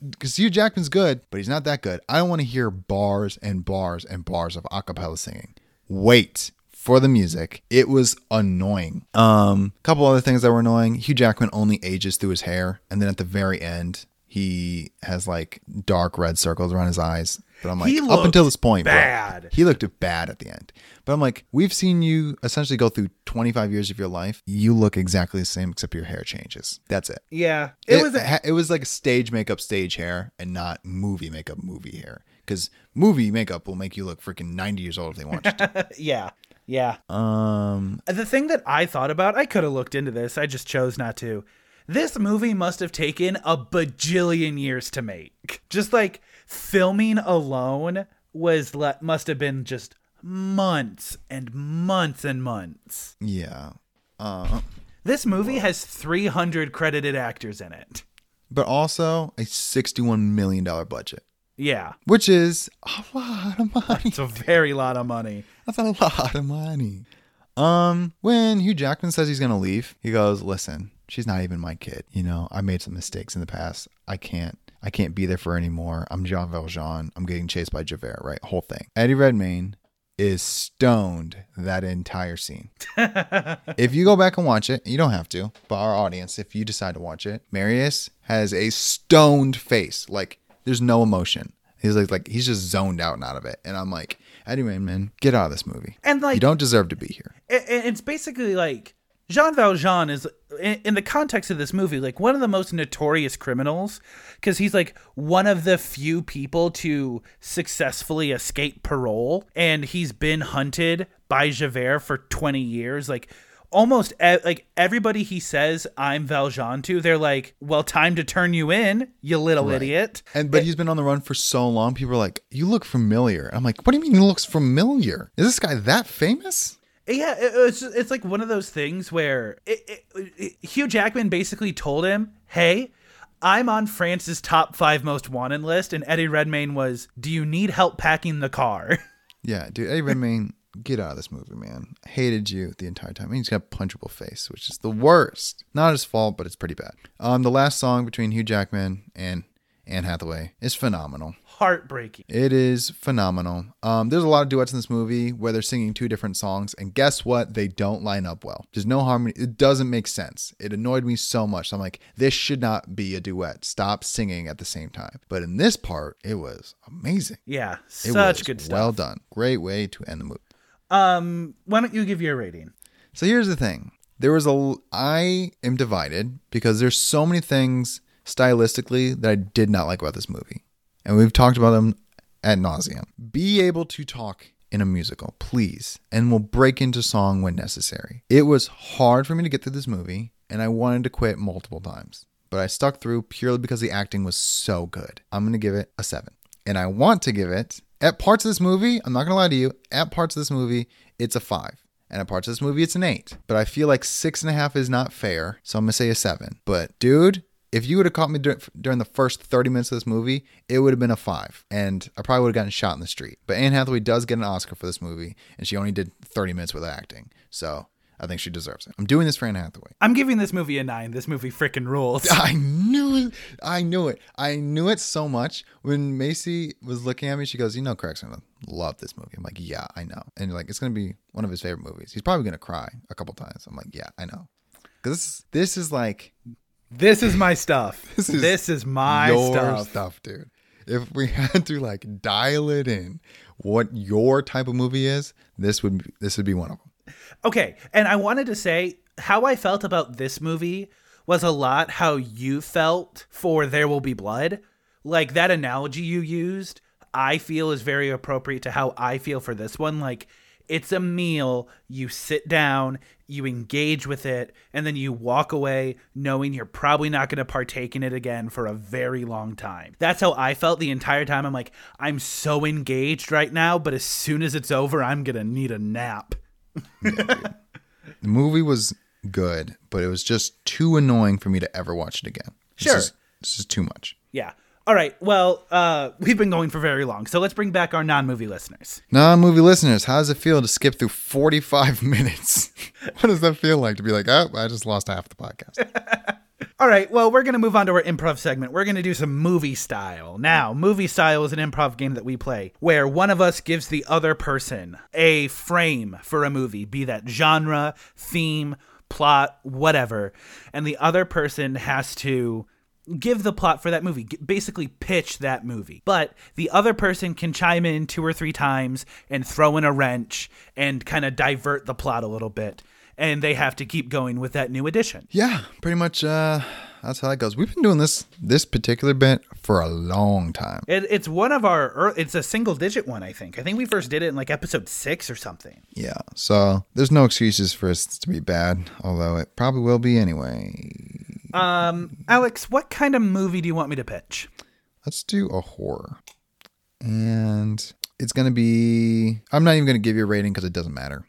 Because Hugh Jackman's good, but he's not that good. I don't want to hear bars and bars and bars of a cappella singing. Wait for the music. It was annoying. Um, a couple other things that were annoying. Hugh Jackman only ages through his hair, and then at the very end, he has like dark red circles around his eyes. But I'm like, up until this point, bro, bad. he looked bad at the end. But I'm like, we've seen you essentially go through 25 years of your life. You look exactly the same, except your hair changes. That's it. Yeah. It, was a, it was like stage makeup stage hair and not movie makeup movie hair because movie makeup will make you look freaking 90 years old if they want you to. yeah. Yeah. um The thing that I thought about, I could have looked into this. I just chose not to. This movie must have taken a bajillion years to make. Just like filming alone was le- must have been just months and months and months. yeah uh, This movie has 300 credited actors in it. but also a 61 million dollar budget Yeah. which is a lot of money It's a very lot of money. that's a lot of money um when hugh jackman says he's gonna leave he goes listen she's not even my kid you know i made some mistakes in the past i can't i can't be there for anymore. I'm jean valjean. I'm getting chased by javert right? Whole thing. Eddie redmayne is stoned that entire scene. If you go back and watch it you don't have to but our audience if you decide to watch it marius has a stoned face. Like there's no emotion. He's like like he's just zoned out and out of it. And i'm like eddie redmayne man, get out of this movie. And like you don't deserve to be here. It, it- it's basically like Jean Valjean is in, the context of this movie like one of the most notorious criminals because he's like one of the few people to successfully escape parole and he's been hunted by Javert for 20 years like almost like everybody he says I'm Valjean to they're like well time to turn you in you little idiot And but eh, he's been on the run for so long. People are like, "You look familiar." I'm like, "What do you mean he looks familiar? Is this guy that famous?" Yeah, it, it's it's like one of those things where it, it, Hugh Jackman basically told him, "Hey, I'm on France's top five most wanted list," and Eddie Redmayne was, "Do you need help packing the car?" Yeah, dude. Eddie Redmayne, get out of this movie, man. Hated you the entire time. He's got a punchable face, which is the worst. Not his fault, but it's pretty bad. Um, the last song between Hugh Jackman and Anne Hathaway is phenomenal. Heartbreaking. It is phenomenal. Um, there's a lot of duets in this movie where they're singing two different songs, and guess what? They don't line up well. There's no harmony. It doesn't make sense. It annoyed me so much. I'm like, this should not be a duet. Stop singing at the same time. But in this part, it was amazing. Yeah, It such was good stuff. Well done. Great way to end the movie. um, why don't you give your rating? So here's the thing. There was a I am divided because there's so many things stylistically that I did not like about this movie. And we've talked about them at nauseum. Be able to talk in a musical, please, and we'll break into song when necessary. It was hard for me to get through this movie, and I wanted to quit multiple times. But I stuck through purely because the acting was so good. I'm gonna give it a seven. And I want to give it at parts of this movie, I'm not gonna lie to you, at parts of this movie, it's a five. And at parts of this movie, it's an eight. But I feel like six and a half is not fair. So I'm going to say a seven. But dude, if you would have caught me dur- during the first 30 minutes of this movie, it would have been a five. And I probably would have gotten shot in the street. But Anne Hathaway does get an Oscar for this movie. And she only did 30 minutes with acting. So I think she deserves it. I'm doing this for Anne Hathaway. I'm giving this movie a nine. This movie freaking rules. I knew it. I knew it. I knew it so much. When Macy was looking at me, she goes, You know, Craig's going to love this movie. I'm like, Yeah, I know. And like, It's going to be one of his favorite movies. He's probably going to cry a couple times. I'm like, Yeah, I know. Because this, this is like This is my stuff. This This is is, my your stuff. stuff, dude. If we had to like dial it in what your type of movie is, this would be, this would be one of them. Okay, and I wanted to say how I felt about this movie was a lot how you felt for There Will Be Blood. Like that analogy you used, I feel is very appropriate to how I feel for this one. Like it's a meal, you sit down, you engage with it, and then you walk away knowing you're probably not going to partake in it again for a very long time. That's how I felt the entire time. I'm like, I'm so engaged right now, but as soon as it's over, I'm going to need a nap. The movie was good, but it was just too annoying for me to ever watch it again. Sure. just- This is too much. Yeah. All right. Well, uh, we've been going for very long, so let's bring back our non-movie listeners. Non movie listeners, how does it feel to skip through 45 minutes? what does that feel like to be like, oh, I just lost half the podcast? All right. Well, we're going to move on to our improv segment. We're going to do some movie style. Now, movie style is an improv game that we play where one of us gives the other person a frame for a movie, be that genre, theme, plot, whatever, and the other person has to give the plot for that movie, basically pitch that movie. But the other person can chime in two or three times and throw in a wrench and kind of divert the plot a little bit. And they have to keep going with that new addition. yeah, pretty much uh, that's how that goes. We've been doing this this particular bit for a long time. It, it's one of our. It's a single digit one, I think. I think we first did it in like episode six or something. Yeah, so there's no excuses for us to be bad, although it probably will be anyway. Um, Alex, what kind of movie do you want me to pitch? Let's do a horror. And it's going to be I'm not even going to give you a rating cuz it doesn't matter.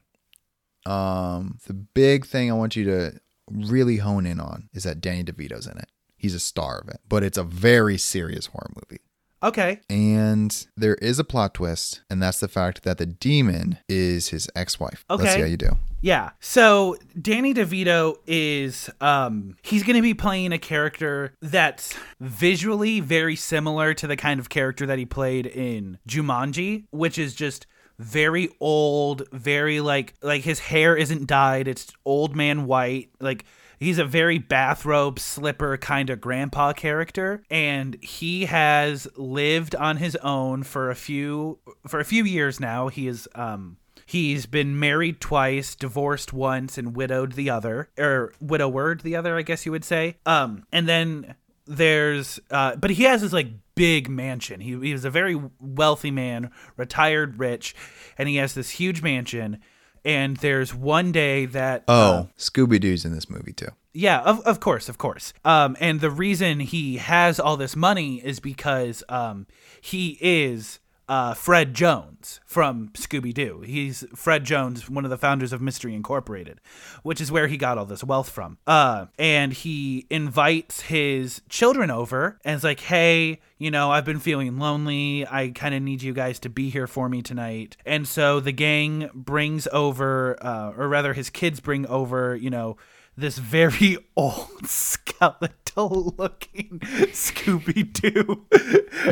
Um the big thing I want you to really hone in on is that Danny DeVito's in it. He's a star of it, but it's a very serious horror movie. Okay. And there is a plot twist, and that's the fact that the demon is his ex-wife. Okay. Let's see how you do. Yeah. So Danny DeVito is um he's going to be playing a character that's visually very similar to the kind of character that he played in Jumanji, which is just very old, very like like his hair isn't dyed, it's old man white, like He's a very bathrobe slipper kind of grandpa character and he has lived on his own for a few for a few years now. He is um He's been married twice, divorced once, and widowed the other, or widowered the other, I guess you would say. Um, and then there's, uh, but he has this like big mansion. He, he was a very wealthy man, retired rich, and he has this huge mansion. And there's one day that Oh, Scooby Doo's in this movie too. yeah, of, of course, of course. Um, and the reason he has all this money is because um, he is uh, Fred Jones from Scooby Doo. He's Fred Jones, one of the founders of Mystery Incorporated, which is where he got all this wealth from. Uh, and he invites his children over and is like, hey, you know, I've been feeling lonely. I kind of need you guys to be here for me tonight. And so the gang brings over, uh, or rather, his kids bring over, you know, this very old skeletal looking Scooby Doo.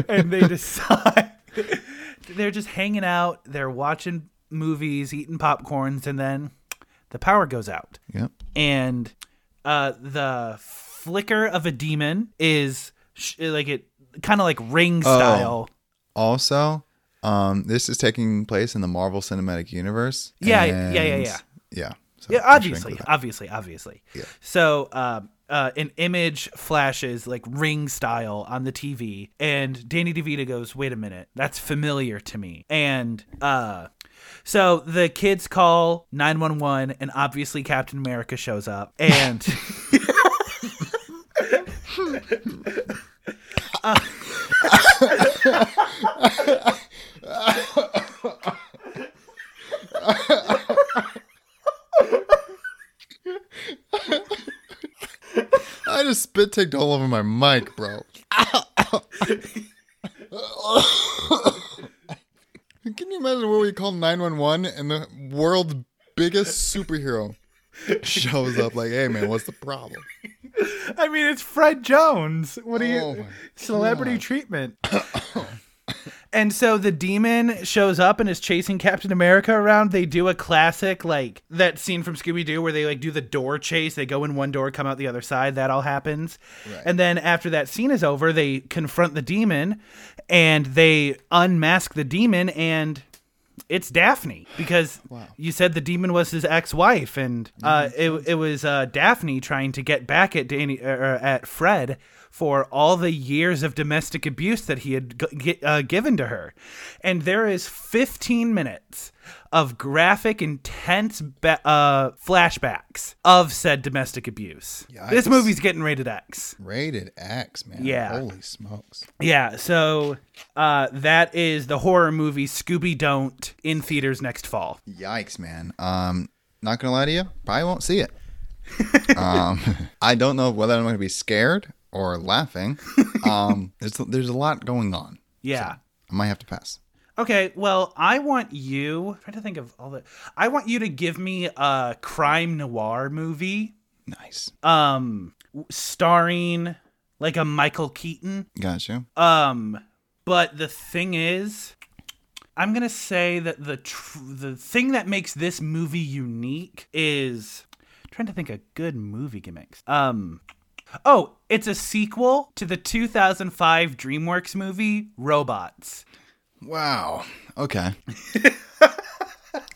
and they decide they're just hanging out, they're watching movies, eating popcorns, and then the power goes out. Yep. And uh, the flicker of a demon is sh- like it kind of like ring style. Also, um, this is taking place in the Marvel Cinematic Universe. Yeah, yeah, yeah, and- yeah. Yeah. So Yeah, obviously, obviously, obviously. Yeah. So, uh, uh, an image flashes like ring style on the TV, and Danny DeVito goes, "Wait a minute, that's familiar to me." And uh, so the kids call nine one one, and obviously Captain America shows up, and. I just spit taked all over my mic, bro. Can you imagine where we call 911 and the world's biggest superhero shows up like, hey man, what's the problem? I mean, it's Fred Jones. What do you Oh my celebrity treatment? and so the demon shows up and is chasing Captain America around. They do a classic like that scene from Scooby Doo where they like do the door chase. They go in one door, come out the other side. That all happens. And then after that scene is over, they confront the demon and they unmask the demon and it's Daphne because you said the demon was his ex-wife, and uh, it it was uh, Daphne trying to get back at Danny er, at Fred for all the years of domestic abuse that he had g- uh, given to her, and there is 15 minutes of graphic, intense ba- uh, flashbacks of said domestic abuse. This movie's getting rated X. Rated X, man. Yeah. Holy smokes. Yeah, so uh, that is the horror movie Scooby Don't in theaters next fall. Yikes, man. Um, not gonna lie to you, probably won't see it. um, I don't know whether I'm gonna be scared or laughing. Um, there's there's a lot going on. Yeah. I might have to pass. Okay, well, I want you. I'm trying to think of all the. I want you to give me a crime noir movie, Nice. um, starring like a Michael Keaton. Gotcha. Um, but the thing is, I'm gonna say that the tr- the thing that makes this movie unique is I'm trying to think of good movie gimmicks. Um, oh, it's a sequel to the 2005 DreamWorks movie Robots. Wow. Okay.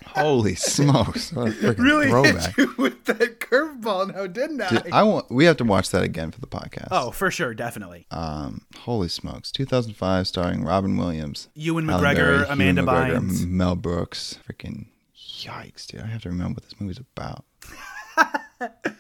Holy smokes! Freaking throwback. you with that curveball now, didn't I? Dude, I want. We have to watch that again for the podcast. oh, for sure, definitely. Um, holy smokes! 2005, starring Robin Williams, Ewan McGregor, Amanda McGregor, Bynes. Mel Brooks. Freaking yikes, dude! I have to remember what this movie's about.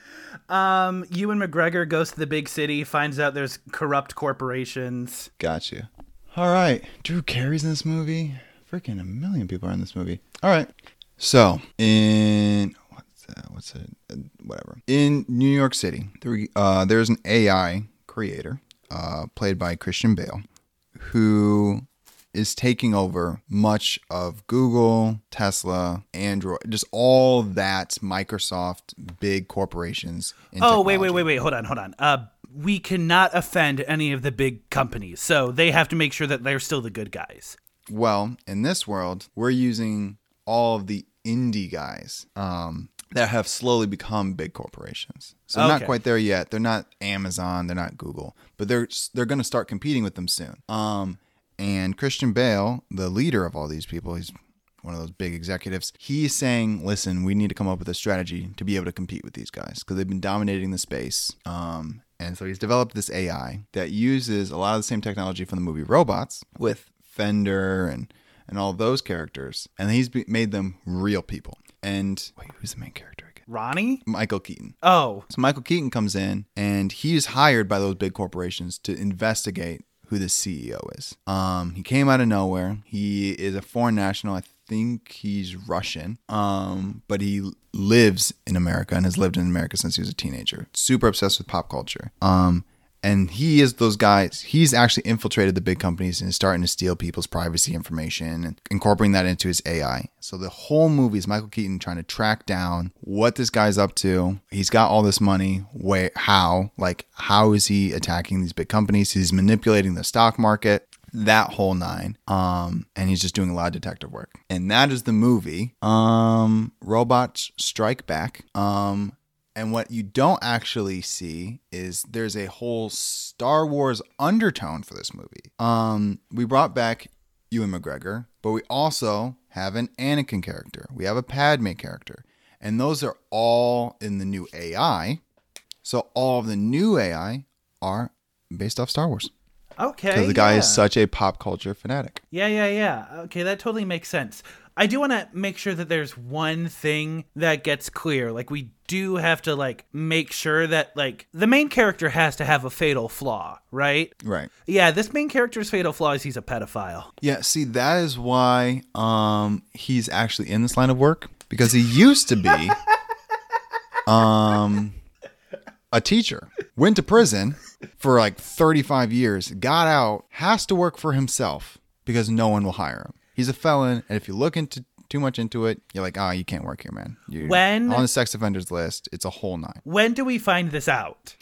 Um, Ewan McGregor goes to the big city, finds out there's corrupt corporations. Gotcha. All right, Drew Carey's in this movie. Freaking a million people are in this movie. All right. So in what's uh, what's it? Uh, whatever. In New York City, there, uh, there's an AI creator, uh, played by Christian Bale, who is taking over much of Google, Tesla, Android, just all that Microsoft big corporations. Oh, wait, wait, wait, wait. Hold on, hold on. Uh, we cannot offend any of the big companies, so they have to make sure that they're still the good guys. Well, in this world, we're using all of the indie guys um, that have slowly become big corporations. So they're not quite there yet. They're not Amazon. They're not Google, but they're they're going to start competing with them soon. Um, and Christian Bale, the leader of all these people, he's one of those big executives. He's saying, "Listen, we need to come up with a strategy to be able to compete with these guys because they've been dominating the space." Um, and so he's developed this AI that uses a lot of the same technology from the movie Robots with Fender and and all those characters, and he's be- made them real people. And wait, who's the main character again? Ronnie? Michael Keaton. Oh, So Michael Keaton comes in and he's hired by those big corporations to investigate who the CEO is. Um, he came out of nowhere. He is a foreign national. I think he's Russian. Um, but he lives in America and has lived in America since he was a teenager. Super obsessed with pop culture. Um, and he is those guys. He's actually infiltrated the big companies and is starting to steal people's privacy information and incorporating that into his AI. So the whole movie is Michael Keaton trying to track down what this guy's up to. He's got all this money. Where, how? Like, how is he attacking these big companies? He's manipulating the stock market. That whole nine. Um, and he's just doing a lot of detective work. And that is the movie. Um, Robots Strike Back. Um, and what you don't actually see is there's a whole Star Wars undertone for this movie. Um, we brought back Ewan McGregor, but we also have an Anakin character. We have a Padme character. And those are all in the new AI. So all of the new AI are based off Star Wars. okay. Because the guy yeah. is such a pop culture fanatic. Yeah, yeah, yeah. Okay, that totally makes sense. I do want to make sure that there's one thing that gets clear. Like we do have to like make sure that like the main character has to have a fatal flaw, right? Right. Yeah, this main character's fatal flaw is he's a pedophile. Yeah, see, that is why um he's actually in this line of work because he used to be um a teacher, went to prison for like 35 years, got out, has to work for himself because no one will hire him. He's a felon, and if you look into too much into it, you're like, "Ah, you can't work here, man." You're When- on the sex offenders list, it's a whole nine. When do we find this out?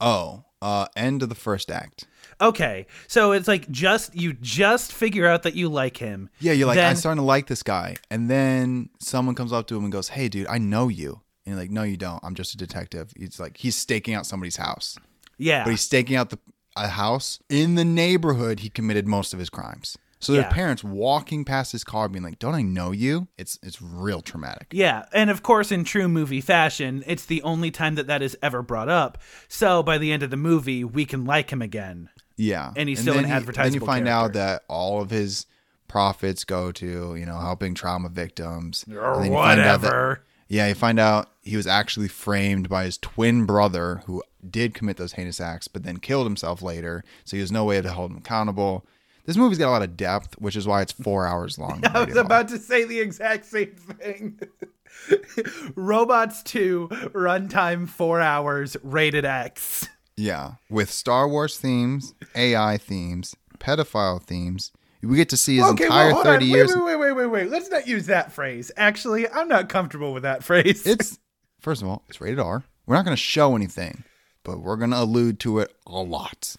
Oh, uh end of the first act. Okay, so it's like just you just figure out that you like him. Yeah, you're like, Then- I'm starting to like this guy. And then someone comes up to him and goes, Hey, dude, I know you. And you're like, No, you don't. I'm just a detective. He's like, he's staking out somebody's house. Yeah. But he's staking out the a house in the neighborhood he committed most of his crimes. So their Yeah. parents walking past his car being like, Don't I know you? It's it's real traumatic. Yeah, and of course, in true movie fashion, it's the only time that that is ever brought up. So by the end of the movie, we can like him again. Yeah. And he's still then an he- Then you find out that all of his profits go to, you know, helping trauma victims. Or And then you find out that- whatever. yeah, you find out he was actually framed by his twin brother who did commit those heinous acts, but then killed himself later. So he has no way to hold him accountable. This movie's got a lot of depth, which is why it's four hours long. I was about to say the exact same thing. Robots 2, runtime 4 hours, rated X. Yeah, with Star Wars themes, AI themes, pedophile themes. We get to see his entire hold 30 on. years. Wait, wait, wait, wait, wait. Let's not use that phrase. Actually, I'm not comfortable with that phrase. It's first of all, it's rated R. We're not going to show anything, but we're going to allude to it a lot.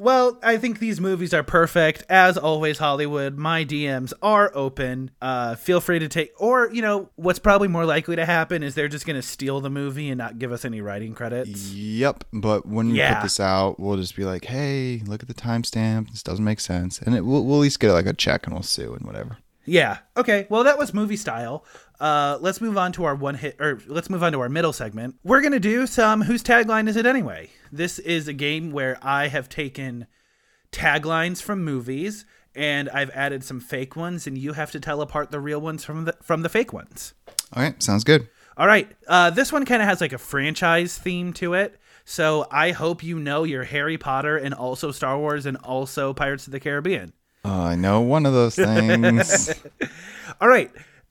Well, I think these movies are perfect. As always, Hollywood, my DMs are open. Uh, feel free to take, or, you know, what's probably more likely to happen is they're just going to steal the movie and not give us any writing credits. Yep, but when we Yeah. put this out, we'll just be like, "Hey, look at the timestamp. This doesn't make sense," and it, we'll, we'll at least get like a check and we'll sue and whatever. Yeah. Okay. Well, that was movie style. Uh, let's move on to our one hit, or let's move on to our middle segment. We're gonna do some whose tagline is it anyway? This is a game where I have taken taglines from movies and I've added some fake ones, and you have to tell apart the real ones from the from the fake ones. All right, sounds good. All right. Uh, this one kind of has like a franchise theme to it. So I hope you know your Harry Potter and also Star Wars and also Pirates of the Caribbean. Uh, I know one of those things. All right.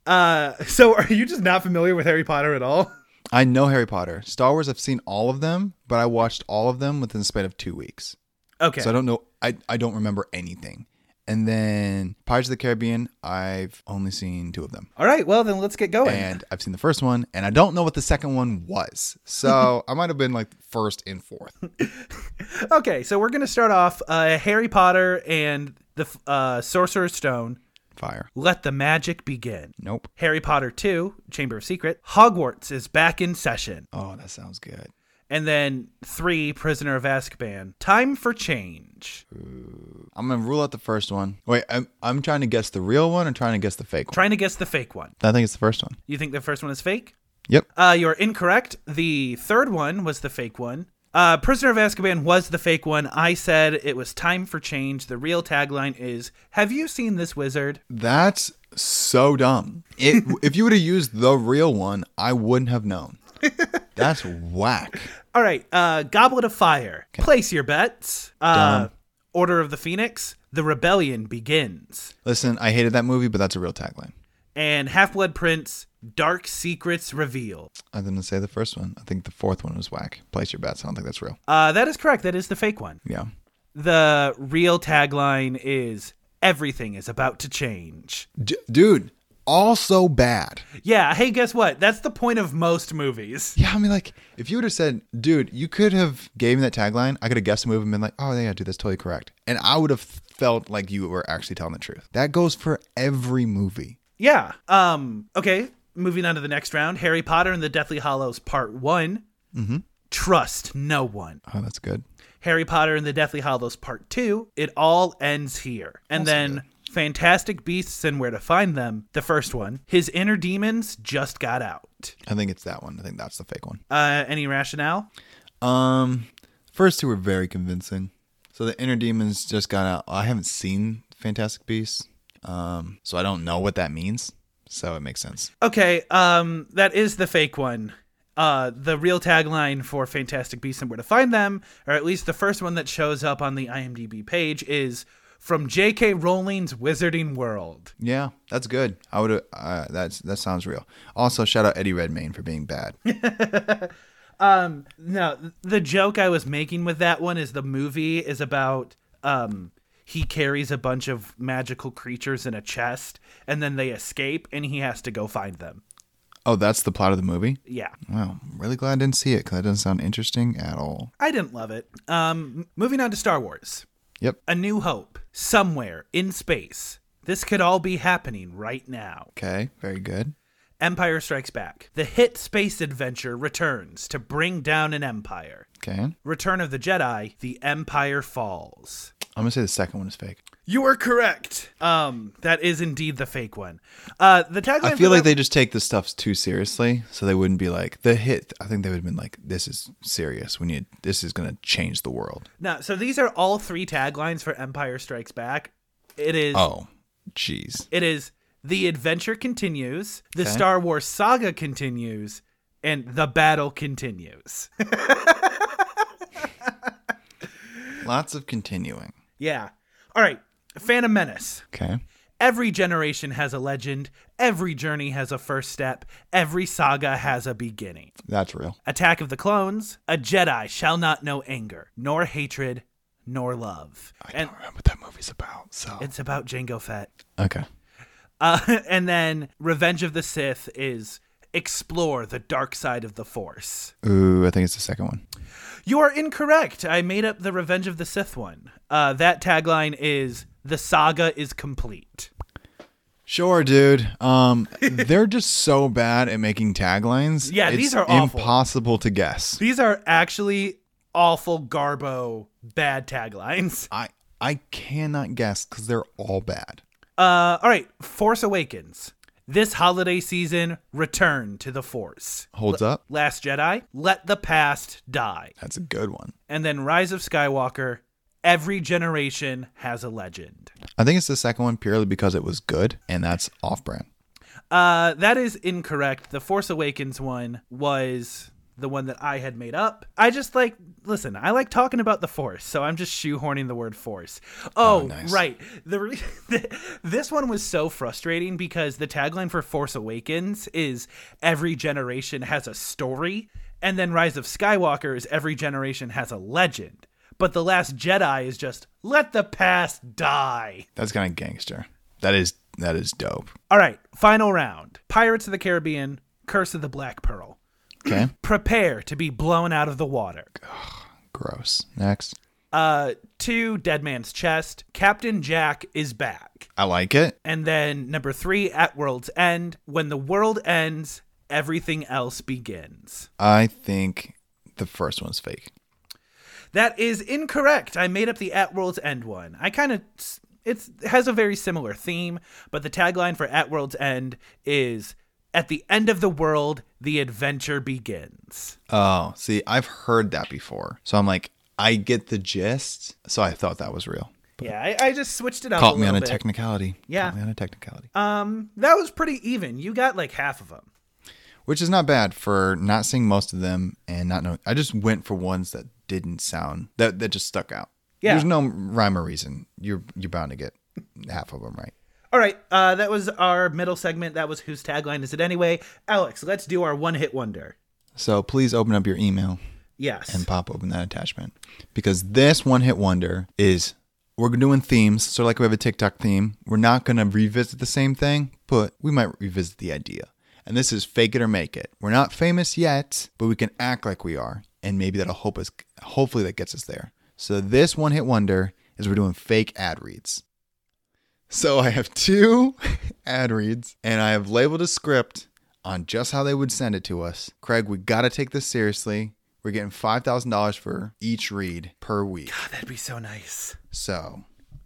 Uh, so are you just not familiar with Harry Potter at all? I know Harry Potter. Star Wars, I've seen all of them, but I watched all of them within the span of two weeks. Okay. So I don't know. I, I don't remember anything. And then Pirates of the Caribbean, I've only seen two of them. All right. Well, then let's get going. And I've seen the first one, and I don't know what the second one was. So I might have been like first and fourth. okay. So we're gonna start off uh, Harry Potter and the uh, Sorcerer's Stone. Fire. Let the magic begin. Nope. Harry Potter 2, Chamber of Secret. Hogwarts is back in session. Oh, that sounds good. And then 3, Prisoner of Azkaban. Time for change. I'm gonna rule out the first one. Wait, I'm I'm trying to guess the real one or trying to guess the fake one. Trying to guess the fake one. I think it's the first one. You think the first one is fake? Yep. Uh, you're incorrect. The third one was the fake one. Uh, Prisoner of Azkaban was the fake one. I said it was time for change. The real tagline is Have you seen this wizard? That's so dumb. It, if you would have used the real one, I wouldn't have known. That's whack. All right. Uh, Goblet of Fire. Place your bets. Uh, Order of the Phoenix. The rebellion begins. Listen, I hated that movie, but that's a real tagline. And Half Blood Prince. Dark secrets revealed. I didn't say the first one. I think the fourth one was whack. Place your bets. I don't think that's real. Uh, that is correct. That is the fake one. Yeah. The real tagline is Everything is about to change. D- dude, all so bad. Yeah, hey, guess what? That's the point of most movies. Yeah, I mean, like, if you would have said, dude, you could have gave me that tagline, I could have guessed the movie and been like, oh, yeah, dude, that's totally correct. And I would have felt like you were actually telling the truth. That goes for every movie. Yeah. Um, okay, moving on to the next round. Harry Potter and the Deathly Hallows Part One. Mm-hmm. Trust no one. Oh, that's good. Harry Potter and the Deathly Hallows Part 2, it all ends here. And then Fantastic Beasts and Where to Find Them, the first one, his inner demons just got out. I think it's that one. I think that's the fake one. Uh, any rationale? Um, first two were very convincing. So the inner demons just got out. I haven't seen Fantastic Beasts, um, so I don't know what that means. So it makes sense. Okay, um, that is the fake one. Uh, the real tagline for Fantastic Beasts and Where to Find Them, or at least the first one that shows up on the IMDb page, is from J.K. Rowling's Wizarding World. Yeah, that's good. I would. Uh, that's that sounds real. Also, shout out Eddie Redmayne for being bad. Um, no, the joke I was making with that one is the movie is about um he carries a bunch of magical creatures in a chest and then they escape and he has to go find them. oh, that's the plot of the movie. Yeah. Wow, I'm really glad I didn't see it because that doesn't sound interesting at all. I didn't love it. Um moving on to Star Wars. Yep. A New Hope. Somewhere in space. This could all be happening right now. Okay. Very good. Empire Strikes Back. The hit space adventure returns to bring down an empire. Okay. Return of the Jedi. The Empire falls. I'm gonna say the second one is fake. You are correct. Um, that is indeed the fake one. Uh, the tagline. I feel like that- they just take the stuff too seriously, so they wouldn't be like the hit. I think they would have been like, "This is serious. We need. This is going to change the world." No, so these are all three taglines for Empire Strikes Back. It is. Oh, jeez. It is the adventure continues, the Okay. Star Wars saga continues, and the battle continues. Lots of continuing. Yeah. All right. Phantom Menace. Okay. Every generation has a legend. Every journey has a first step. Every saga has a beginning. That's real. Attack of the Clones. A Jedi shall not know anger, nor hatred, nor love. I And don't remember what that movie's about. So it's about Jango Fett. okay. Uh, and then Revenge of the Sith is explore the dark side of the Force. Ooh, I think it's the second one. You are incorrect. I made up the Revenge of the Sith one. Uh, that tagline is the saga is complete. Sure, dude. Um, they're just so bad at making taglines. Yeah, it's these are awful. impossible to guess. These are actually awful Garbo bad taglines. I I cannot guess because they're all bad. Uh, all right, Force Awakens. This holiday season, return to the Force. Holds up. Last Jedi, let the past die. That's a good one. And then Rise of Skywalker, every generation has a legend. I think it's the second one purely because it was good, and that's off-brand. Uh, that is incorrect. The Force Awakens one was the one that I had made up. I just like listen. I like talking about the Force, so I'm just shoehorning the word Force. Oh, oh, nice. right. The, re- this one was so frustrating because the tagline for Force Awakens is "Every generation has a story," and then Rise of Skywalker is "Every generation has a legend." But the Last Jedi is just "Let the past die." That's kind of gangster. That is that is dope. All right, final round. Pirates of the Caribbean, Curse of the Black Pearl. Okay. Prepare to be blown out of the water. Gross. Next. Uh, two, Dead Man's Chest. Captain Jack is back. I like it. And then number three, At World's End. When the world ends, everything else begins. I think the first one's fake. That is incorrect. I made up the At World's End one. I kind of it's it has a very similar theme, but the tagline for At World's End is at the end of the world, the adventure begins. Oh, see, I've heard that before. So I'm like, I get the gist. So I thought that was real. Yeah, I, I just switched it up. Caught me on little a technicality. Yeah. Caught me on a technicality. Um, that was pretty even. You got like half of them. Which is not bad for not seeing most of them and not knowing. I just went for ones that didn't sound that that just stuck out. Yeah. There's no rhyme or reason. You're you're bound to get half of them right. All right, uh, that was our middle segment. That was whose tagline is it anyway? Alex, let's do our one hit wonder. So please open up your email Yes. and pop open that attachment because this one hit wonder is we're doing themes. So like we have a TikTok theme, we're not gonna revisit the same thing, but we might revisit the idea. And this is fake it or make it. We're not famous yet, but we can act like we are, and maybe that'll help us. Hopefully that gets us there. So this one hit wonder is we're doing fake ad reads. So I have two ad reads, and I have labeled a script on just how they would send it to us. Craig, we got to take this seriously. We're getting $5,000 for each read per week. God, that'd be so nice. So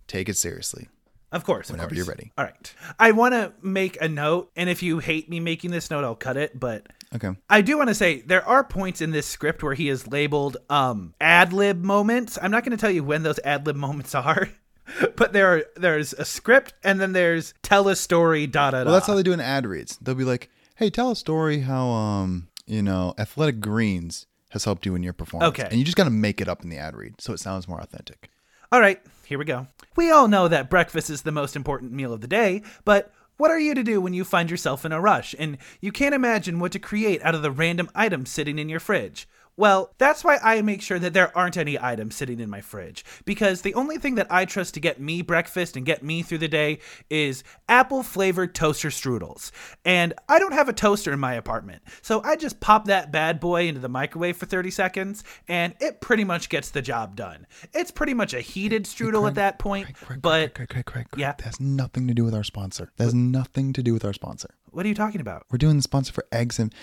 take it seriously. Of course. of Whenever course. you're ready. All right. I want to make a note, and if you hate me making this note, I'll cut it. But Okay. I do want to say there are points in this script where he is labeled um, ad lib moments. I'm not going to tell you when those ad lib moments are, but there are there's a script and then there's tell a story. Da da da. Well, that's how they do an ad reads. They'll be like, "Hey, tell a story how um, you know, Athletic Greens has helped you in your performance." Okay. And you just got to make it up in the ad read so it sounds more authentic. All right, here we go. We all know that breakfast is the most important meal of the day, but what are you to do when you find yourself in a rush and you can't imagine what to create out of the random items sitting in your fridge? Well, that's why I make sure that there aren't any items sitting in my fridge. Because the only thing that I trust to get me breakfast and get me through the day is apple flavored toaster strudels. And I don't have a toaster in my apartment. So I just pop that bad boy into the microwave for 30 seconds and it pretty much gets the job done. It's pretty much a heated strudel at that point. but Craig, Craig, Craig, Craig, Yeah. that has nothing to do with our sponsor. That has nothing to do with our sponsor. what are you talking about? We're doing the sponsor for eggs and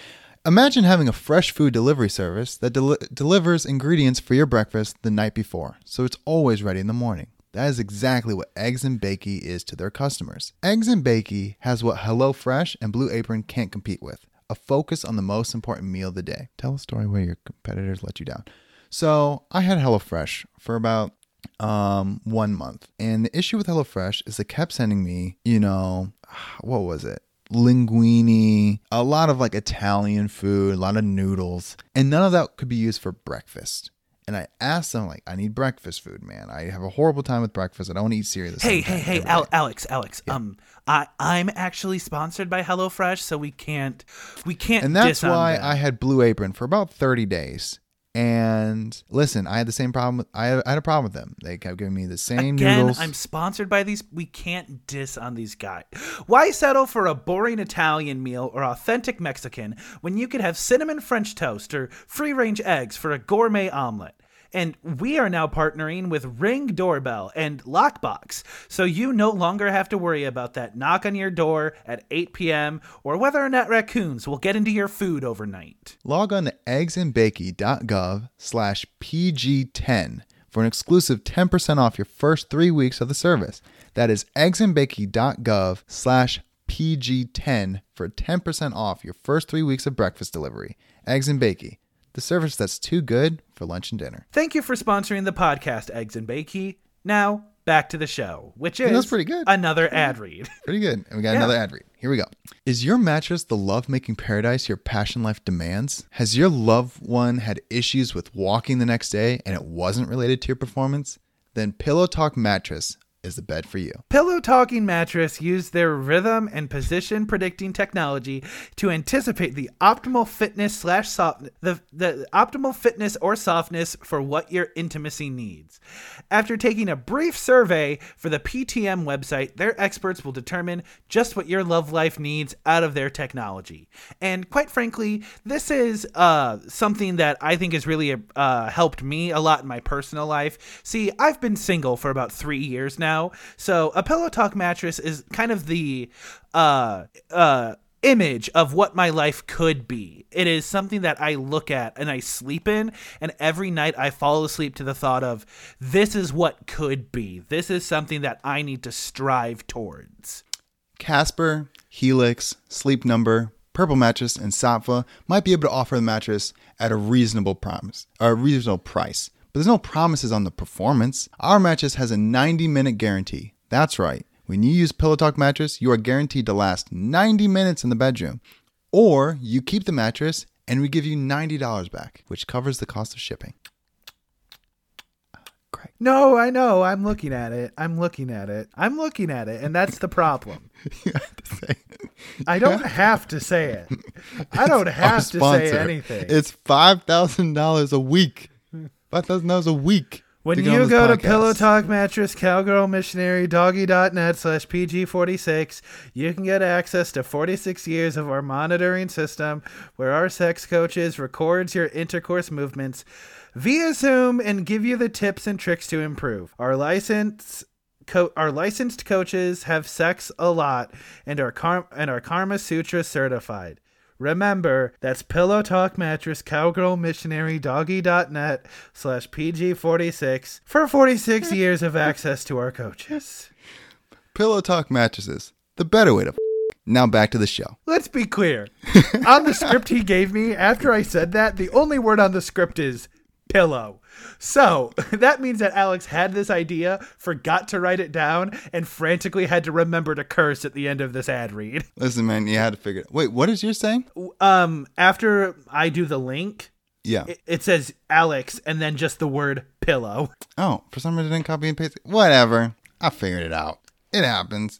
imagine having a fresh food delivery service that deli- delivers ingredients for your breakfast the night before, so it's always ready in the morning. That is exactly what Eggs and Bakey is to their customers. Eggs and Bakey has what HelloFresh and Blue Apron can't compete with a focus on the most important meal of the day. Tell a story where your competitors let you down. So I had HelloFresh for about um, one month. And the issue with HelloFresh is they kept sending me, you know, what was it? Linguine, a lot of like Italian food, a lot of noodles, and none of that could be used for breakfast. And I asked them, like, I need breakfast food, man. I have a horrible time with breakfast. I don't want to eat cereal. Hey, hey, hey, Al- day." Alex, Alex. Um, I I'm actually sponsored by HelloFresh, so we can't we can't. And that's why. I had Blue Apron for about 30 days. And listen, I had the same problem. With, I, had, I had a problem with them. They kept giving me the same Again, noodles. I'm sponsored by these. We can't diss on these guys. Why settle for a boring Italian meal or authentic Mexican when you could have cinnamon French toast or free range eggs for a gourmet omelet? And we are now partnering with Ring Doorbell and Lockbox, so you no longer have to worry about that knock on your door at 8 p.m. or whether or not raccoons will get into your food overnight. Log on to eggsandbakey.gov slash PG10 for an exclusive 10% off your first three weeks of the service. That is eggsandbakey.gov slash PG10 for 10% off your first three weeks of breakfast delivery. Eggs and Bakey, the service that's too good for lunch and dinner. Thank you for sponsoring the podcast, Eggs and Bakey. Now, back to the show, which is that's pretty good. another ad read. Pretty good. And we got another ad read. Here we go. Is your mattress the love making paradise your passion life demands? Has your loved one had issues with walking the next day and it wasn't related to your performance? Then Pillow Talk Mattress is the bed for you. Pillow Talking Mattress used their rhythm and position predicting technology to anticipate the optimal fitness slash soft the, the optimal fitness or softness for what your intimacy needs. After taking a brief survey for the PTM website, their experts will determine just what your love life needs out of their technology. And quite frankly, this is uh, something that I think has really uh, helped me a lot in my personal life. See, I've been single for about three years now, so a Pillow Talk mattress is kind of the uh, uh, image of what my life could be. It is something that I look at and I sleep in, and every night I fall asleep to the thought of this is what could be. This is something that I need to strive towards. Casper, Helix, Sleep Number, Purple Mattress, and Saatva might be able to offer the mattress at a reasonable promise, a reasonable price. But there's no promises on the performance. Our mattress has a 90 minute guarantee. That's right. When you use Pillow Talk mattress, you are guaranteed to last 90 minutes in the bedroom. Or you keep the mattress and we give you $90 back, which covers the cost of shipping. Great. No, I know. I'm looking at it. I'm looking at it. I'm looking at it, and that's the problem. You have to say it. I don't have to say it. I don't have to say anything. It's five thousand dollars a week. Five thousand dollars a week. When to get on you go to. Pillow Talk Mattress, Cowgirl Missionary, Doggy.net slash PG46, you can get access to 46 years of our monitoring system where our sex coaches records your intercourse movements via Zoom and give you the tips and tricks to improve. Our license Co- our licensed coaches have sex a lot and are car- and are Karma Sutra certified. Remember, that's Pillow Talk Mattress, Cowgirl Missionary, Doggy.net slash PG46 for 46 years of access to our coaches. Pillow Talk mattresses, the better way to. F- now back to the show. Let's be clear. on the script he gave me, after I said that, the only word on the script is pillow. So that means that Alex had this idea, forgot to write it down, and frantically had to remember to curse at the end of this ad read. Listen, man, you had to figure. it Wait, what is yours saying? Um, after I do the link, Yeah. it, it says Alex and then just the word pillow. Oh, for some reason I didn't copy and paste it. Whatever. I figured it out. It happens.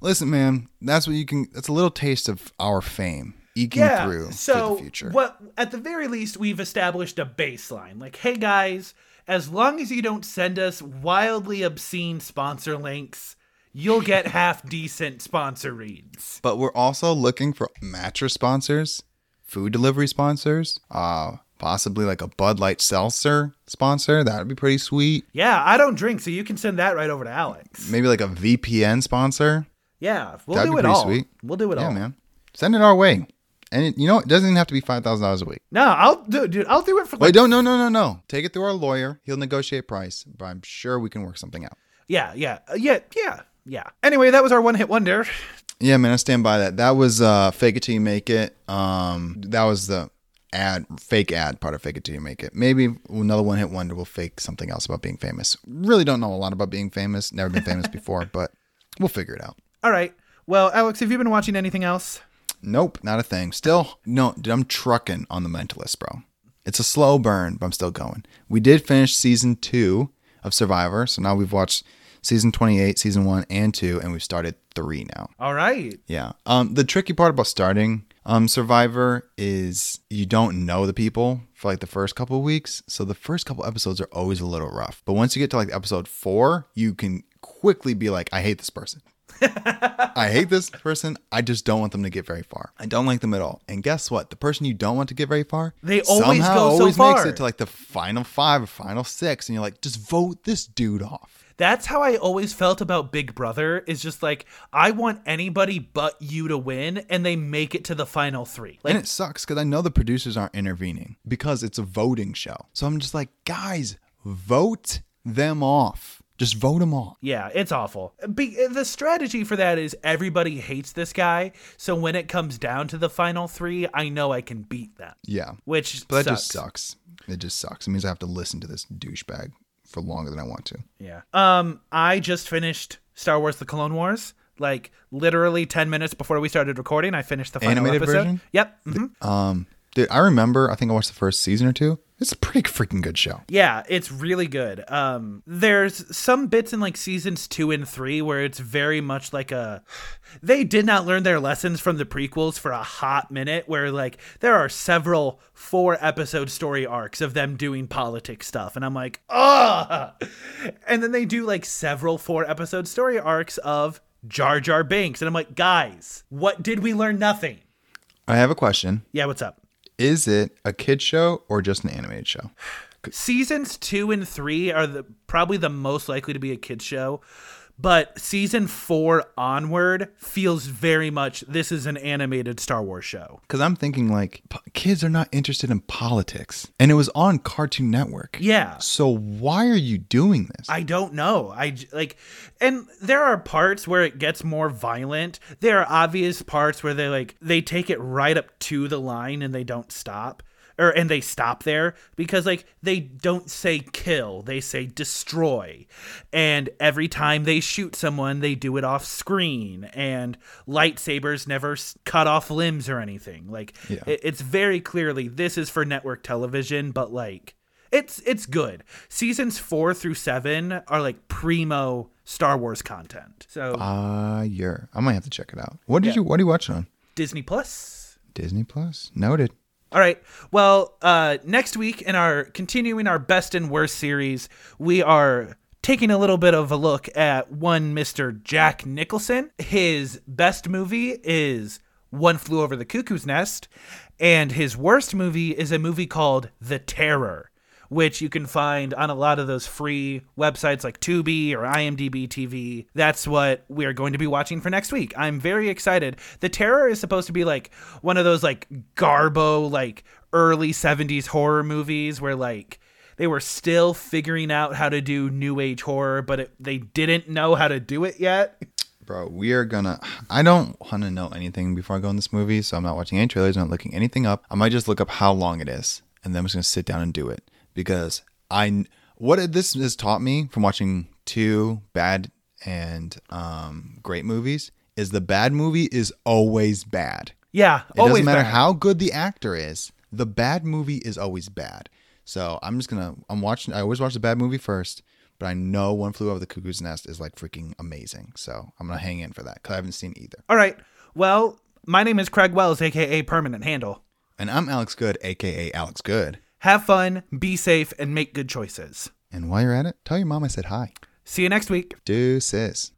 Listen, man, that's what you can. That's a little taste of our fame eking through so the future. what at the very least we've established a baseline. Like, hey guys, as long as you don't send us wildly obscene sponsor links, you'll get half decent sponsor reads. But we're also looking for mattress sponsors, food delivery sponsors, uh, possibly like a Bud Light seltzer sponsor. That would be pretty sweet. Yeah, I don't drink, so you can send that right over to Alex. Maybe like a VPN sponsor. Yeah, we'll That'd do be it pretty all. sweet. We'll do it yeah, all. man. Send it our way. And it, you know, it doesn't even have to be five thousand dollars a week. No, I'll do, dude. I'll do it for Wait, like don't, no, no, no, no. Take it through our lawyer. He'll negotiate price, but I'm sure we can work something out. Yeah, yeah, uh, yeah, yeah, yeah. Anyway, that was our one hit wonder. Yeah, man, I stand by that. That was uh fake it till you make it. Um that was the ad fake ad part of fake it till you make it. Maybe another one hit wonder will fake something else about being famous. Really don't know a lot about being famous. Never been famous before, but we'll figure it out. All right. Well, Alex, have you been watching anything else? Nope, not a thing. Still, no, dude, I'm trucking on the mentalist, bro. It's a slow burn, but I'm still going. We did finish season two of Survivor, so now we've watched season 28, season one and two, and we've started three now. All right. Yeah. Um, the tricky part about starting um Survivor is you don't know the people for like the first couple of weeks, so the first couple episodes are always a little rough. But once you get to like episode four, you can quickly be like, I hate this person. I hate this person. I just don't want them to get very far. I don't like them at all. And guess what? The person you don't want to get very far, They always somehow go so always makes far. it to like the final five or final six, and you're like, just vote this dude off. That's how I always felt about Big Brother. Is just like I want anybody but you to win, and they make it to the final three. Like and it sucks because I know the producers aren't intervening because it's a voting show. So I'm just like, guys, vote them off. Just vote them off. Yeah, it's awful. Be- the strategy for that is everybody hates this guy, so when it comes down to the final three, I know I can beat them. Yeah. Which But that sucks. just sucks. It just sucks. It means I have to listen to this douchebag for longer than I want to. Yeah. Um, I just finished Star Wars: The Clone Wars. Like literally ten minutes before we started recording, I finished the final Animated episode. version? Yep. mhm. Um, dude, I remember. I think I watched the first season or two. It's a pretty freaking good show. Yeah, it's really good. Um, there's some bits in like seasons two and three where it's very much like a. They did not learn their lessons from the prequels for a hot minute, where like there are several four episode story arcs of them doing politics stuff, and I'm like, ugh. And then they do like several four episode story arcs of Jar Jar Binks, and I'm like, guys, what did we learn? Nothing. I have a question. Yeah, what's up? Is it a kid show or just an animated show? seasons two and three are the probably the most likely to be a kid show but season four onward feels very much this is an animated star wars show Because I'm thinking like p- kids are not interested in politics, and it was on Cartoon Network. yeah So why are you doing this? I don't know. I like, and there are parts where it gets more violent. There are obvious parts where they like they take it right up to the line and they don't stop, or and they stop there because like they don't say kill, they say destroy, and every time they shoot someone, they do it off screen, and lightsabers never s- cut off limbs or anything. Like Yeah. it, it's very clearly this is for network television, but like it's it's good. Seasons four through seven are like primo Star Wars content. So Fire. I might have to check it out. What did Yeah. you? What are you watching on? Disney Plus. Disney Plus. Noted. All right. Well, uh, next week in our continuing our best and worst series, we are taking a little bit of a look at one Mr. Jack Nicholson. His best movie is One Flew Over the Cuckoo's Nest, and his worst movie is a movie called The Terror, which you can find on a lot of those free websites like Tubi or IMDb TV. That's what we are going to be watching for next week. I'm very excited. The Terror is supposed to be like one of those like garbo like early 70s horror movies where like they were still figuring out how to do new age horror, but it, they didn't know how to do it yet. Bro, we are gonna. I don't want to know anything before I go in this movie, so I'm not watching any trailers. Not looking anything up. I might just look up how long it is, and then I'm just gonna sit down and do it because I. What this has taught me from watching two bad and um, great movies is the bad movie is always bad. Yeah, It always doesn't matter bad. how good the actor is. The bad movie is always bad. So I'm just gonna. I'm watching. I always watch the bad movie first, but I know One Flew Over the Cuckoo's Nest is like freaking amazing. So I'm gonna hang in for that because I haven't seen either. All right. Well, my name is Craig Wells, aka Permanent Handle. And I'm Alex Good, aka Alex Good. Have fun, be safe, and make good choices. And while you're at it, tell your mom I said hi. See you next week. Deuces.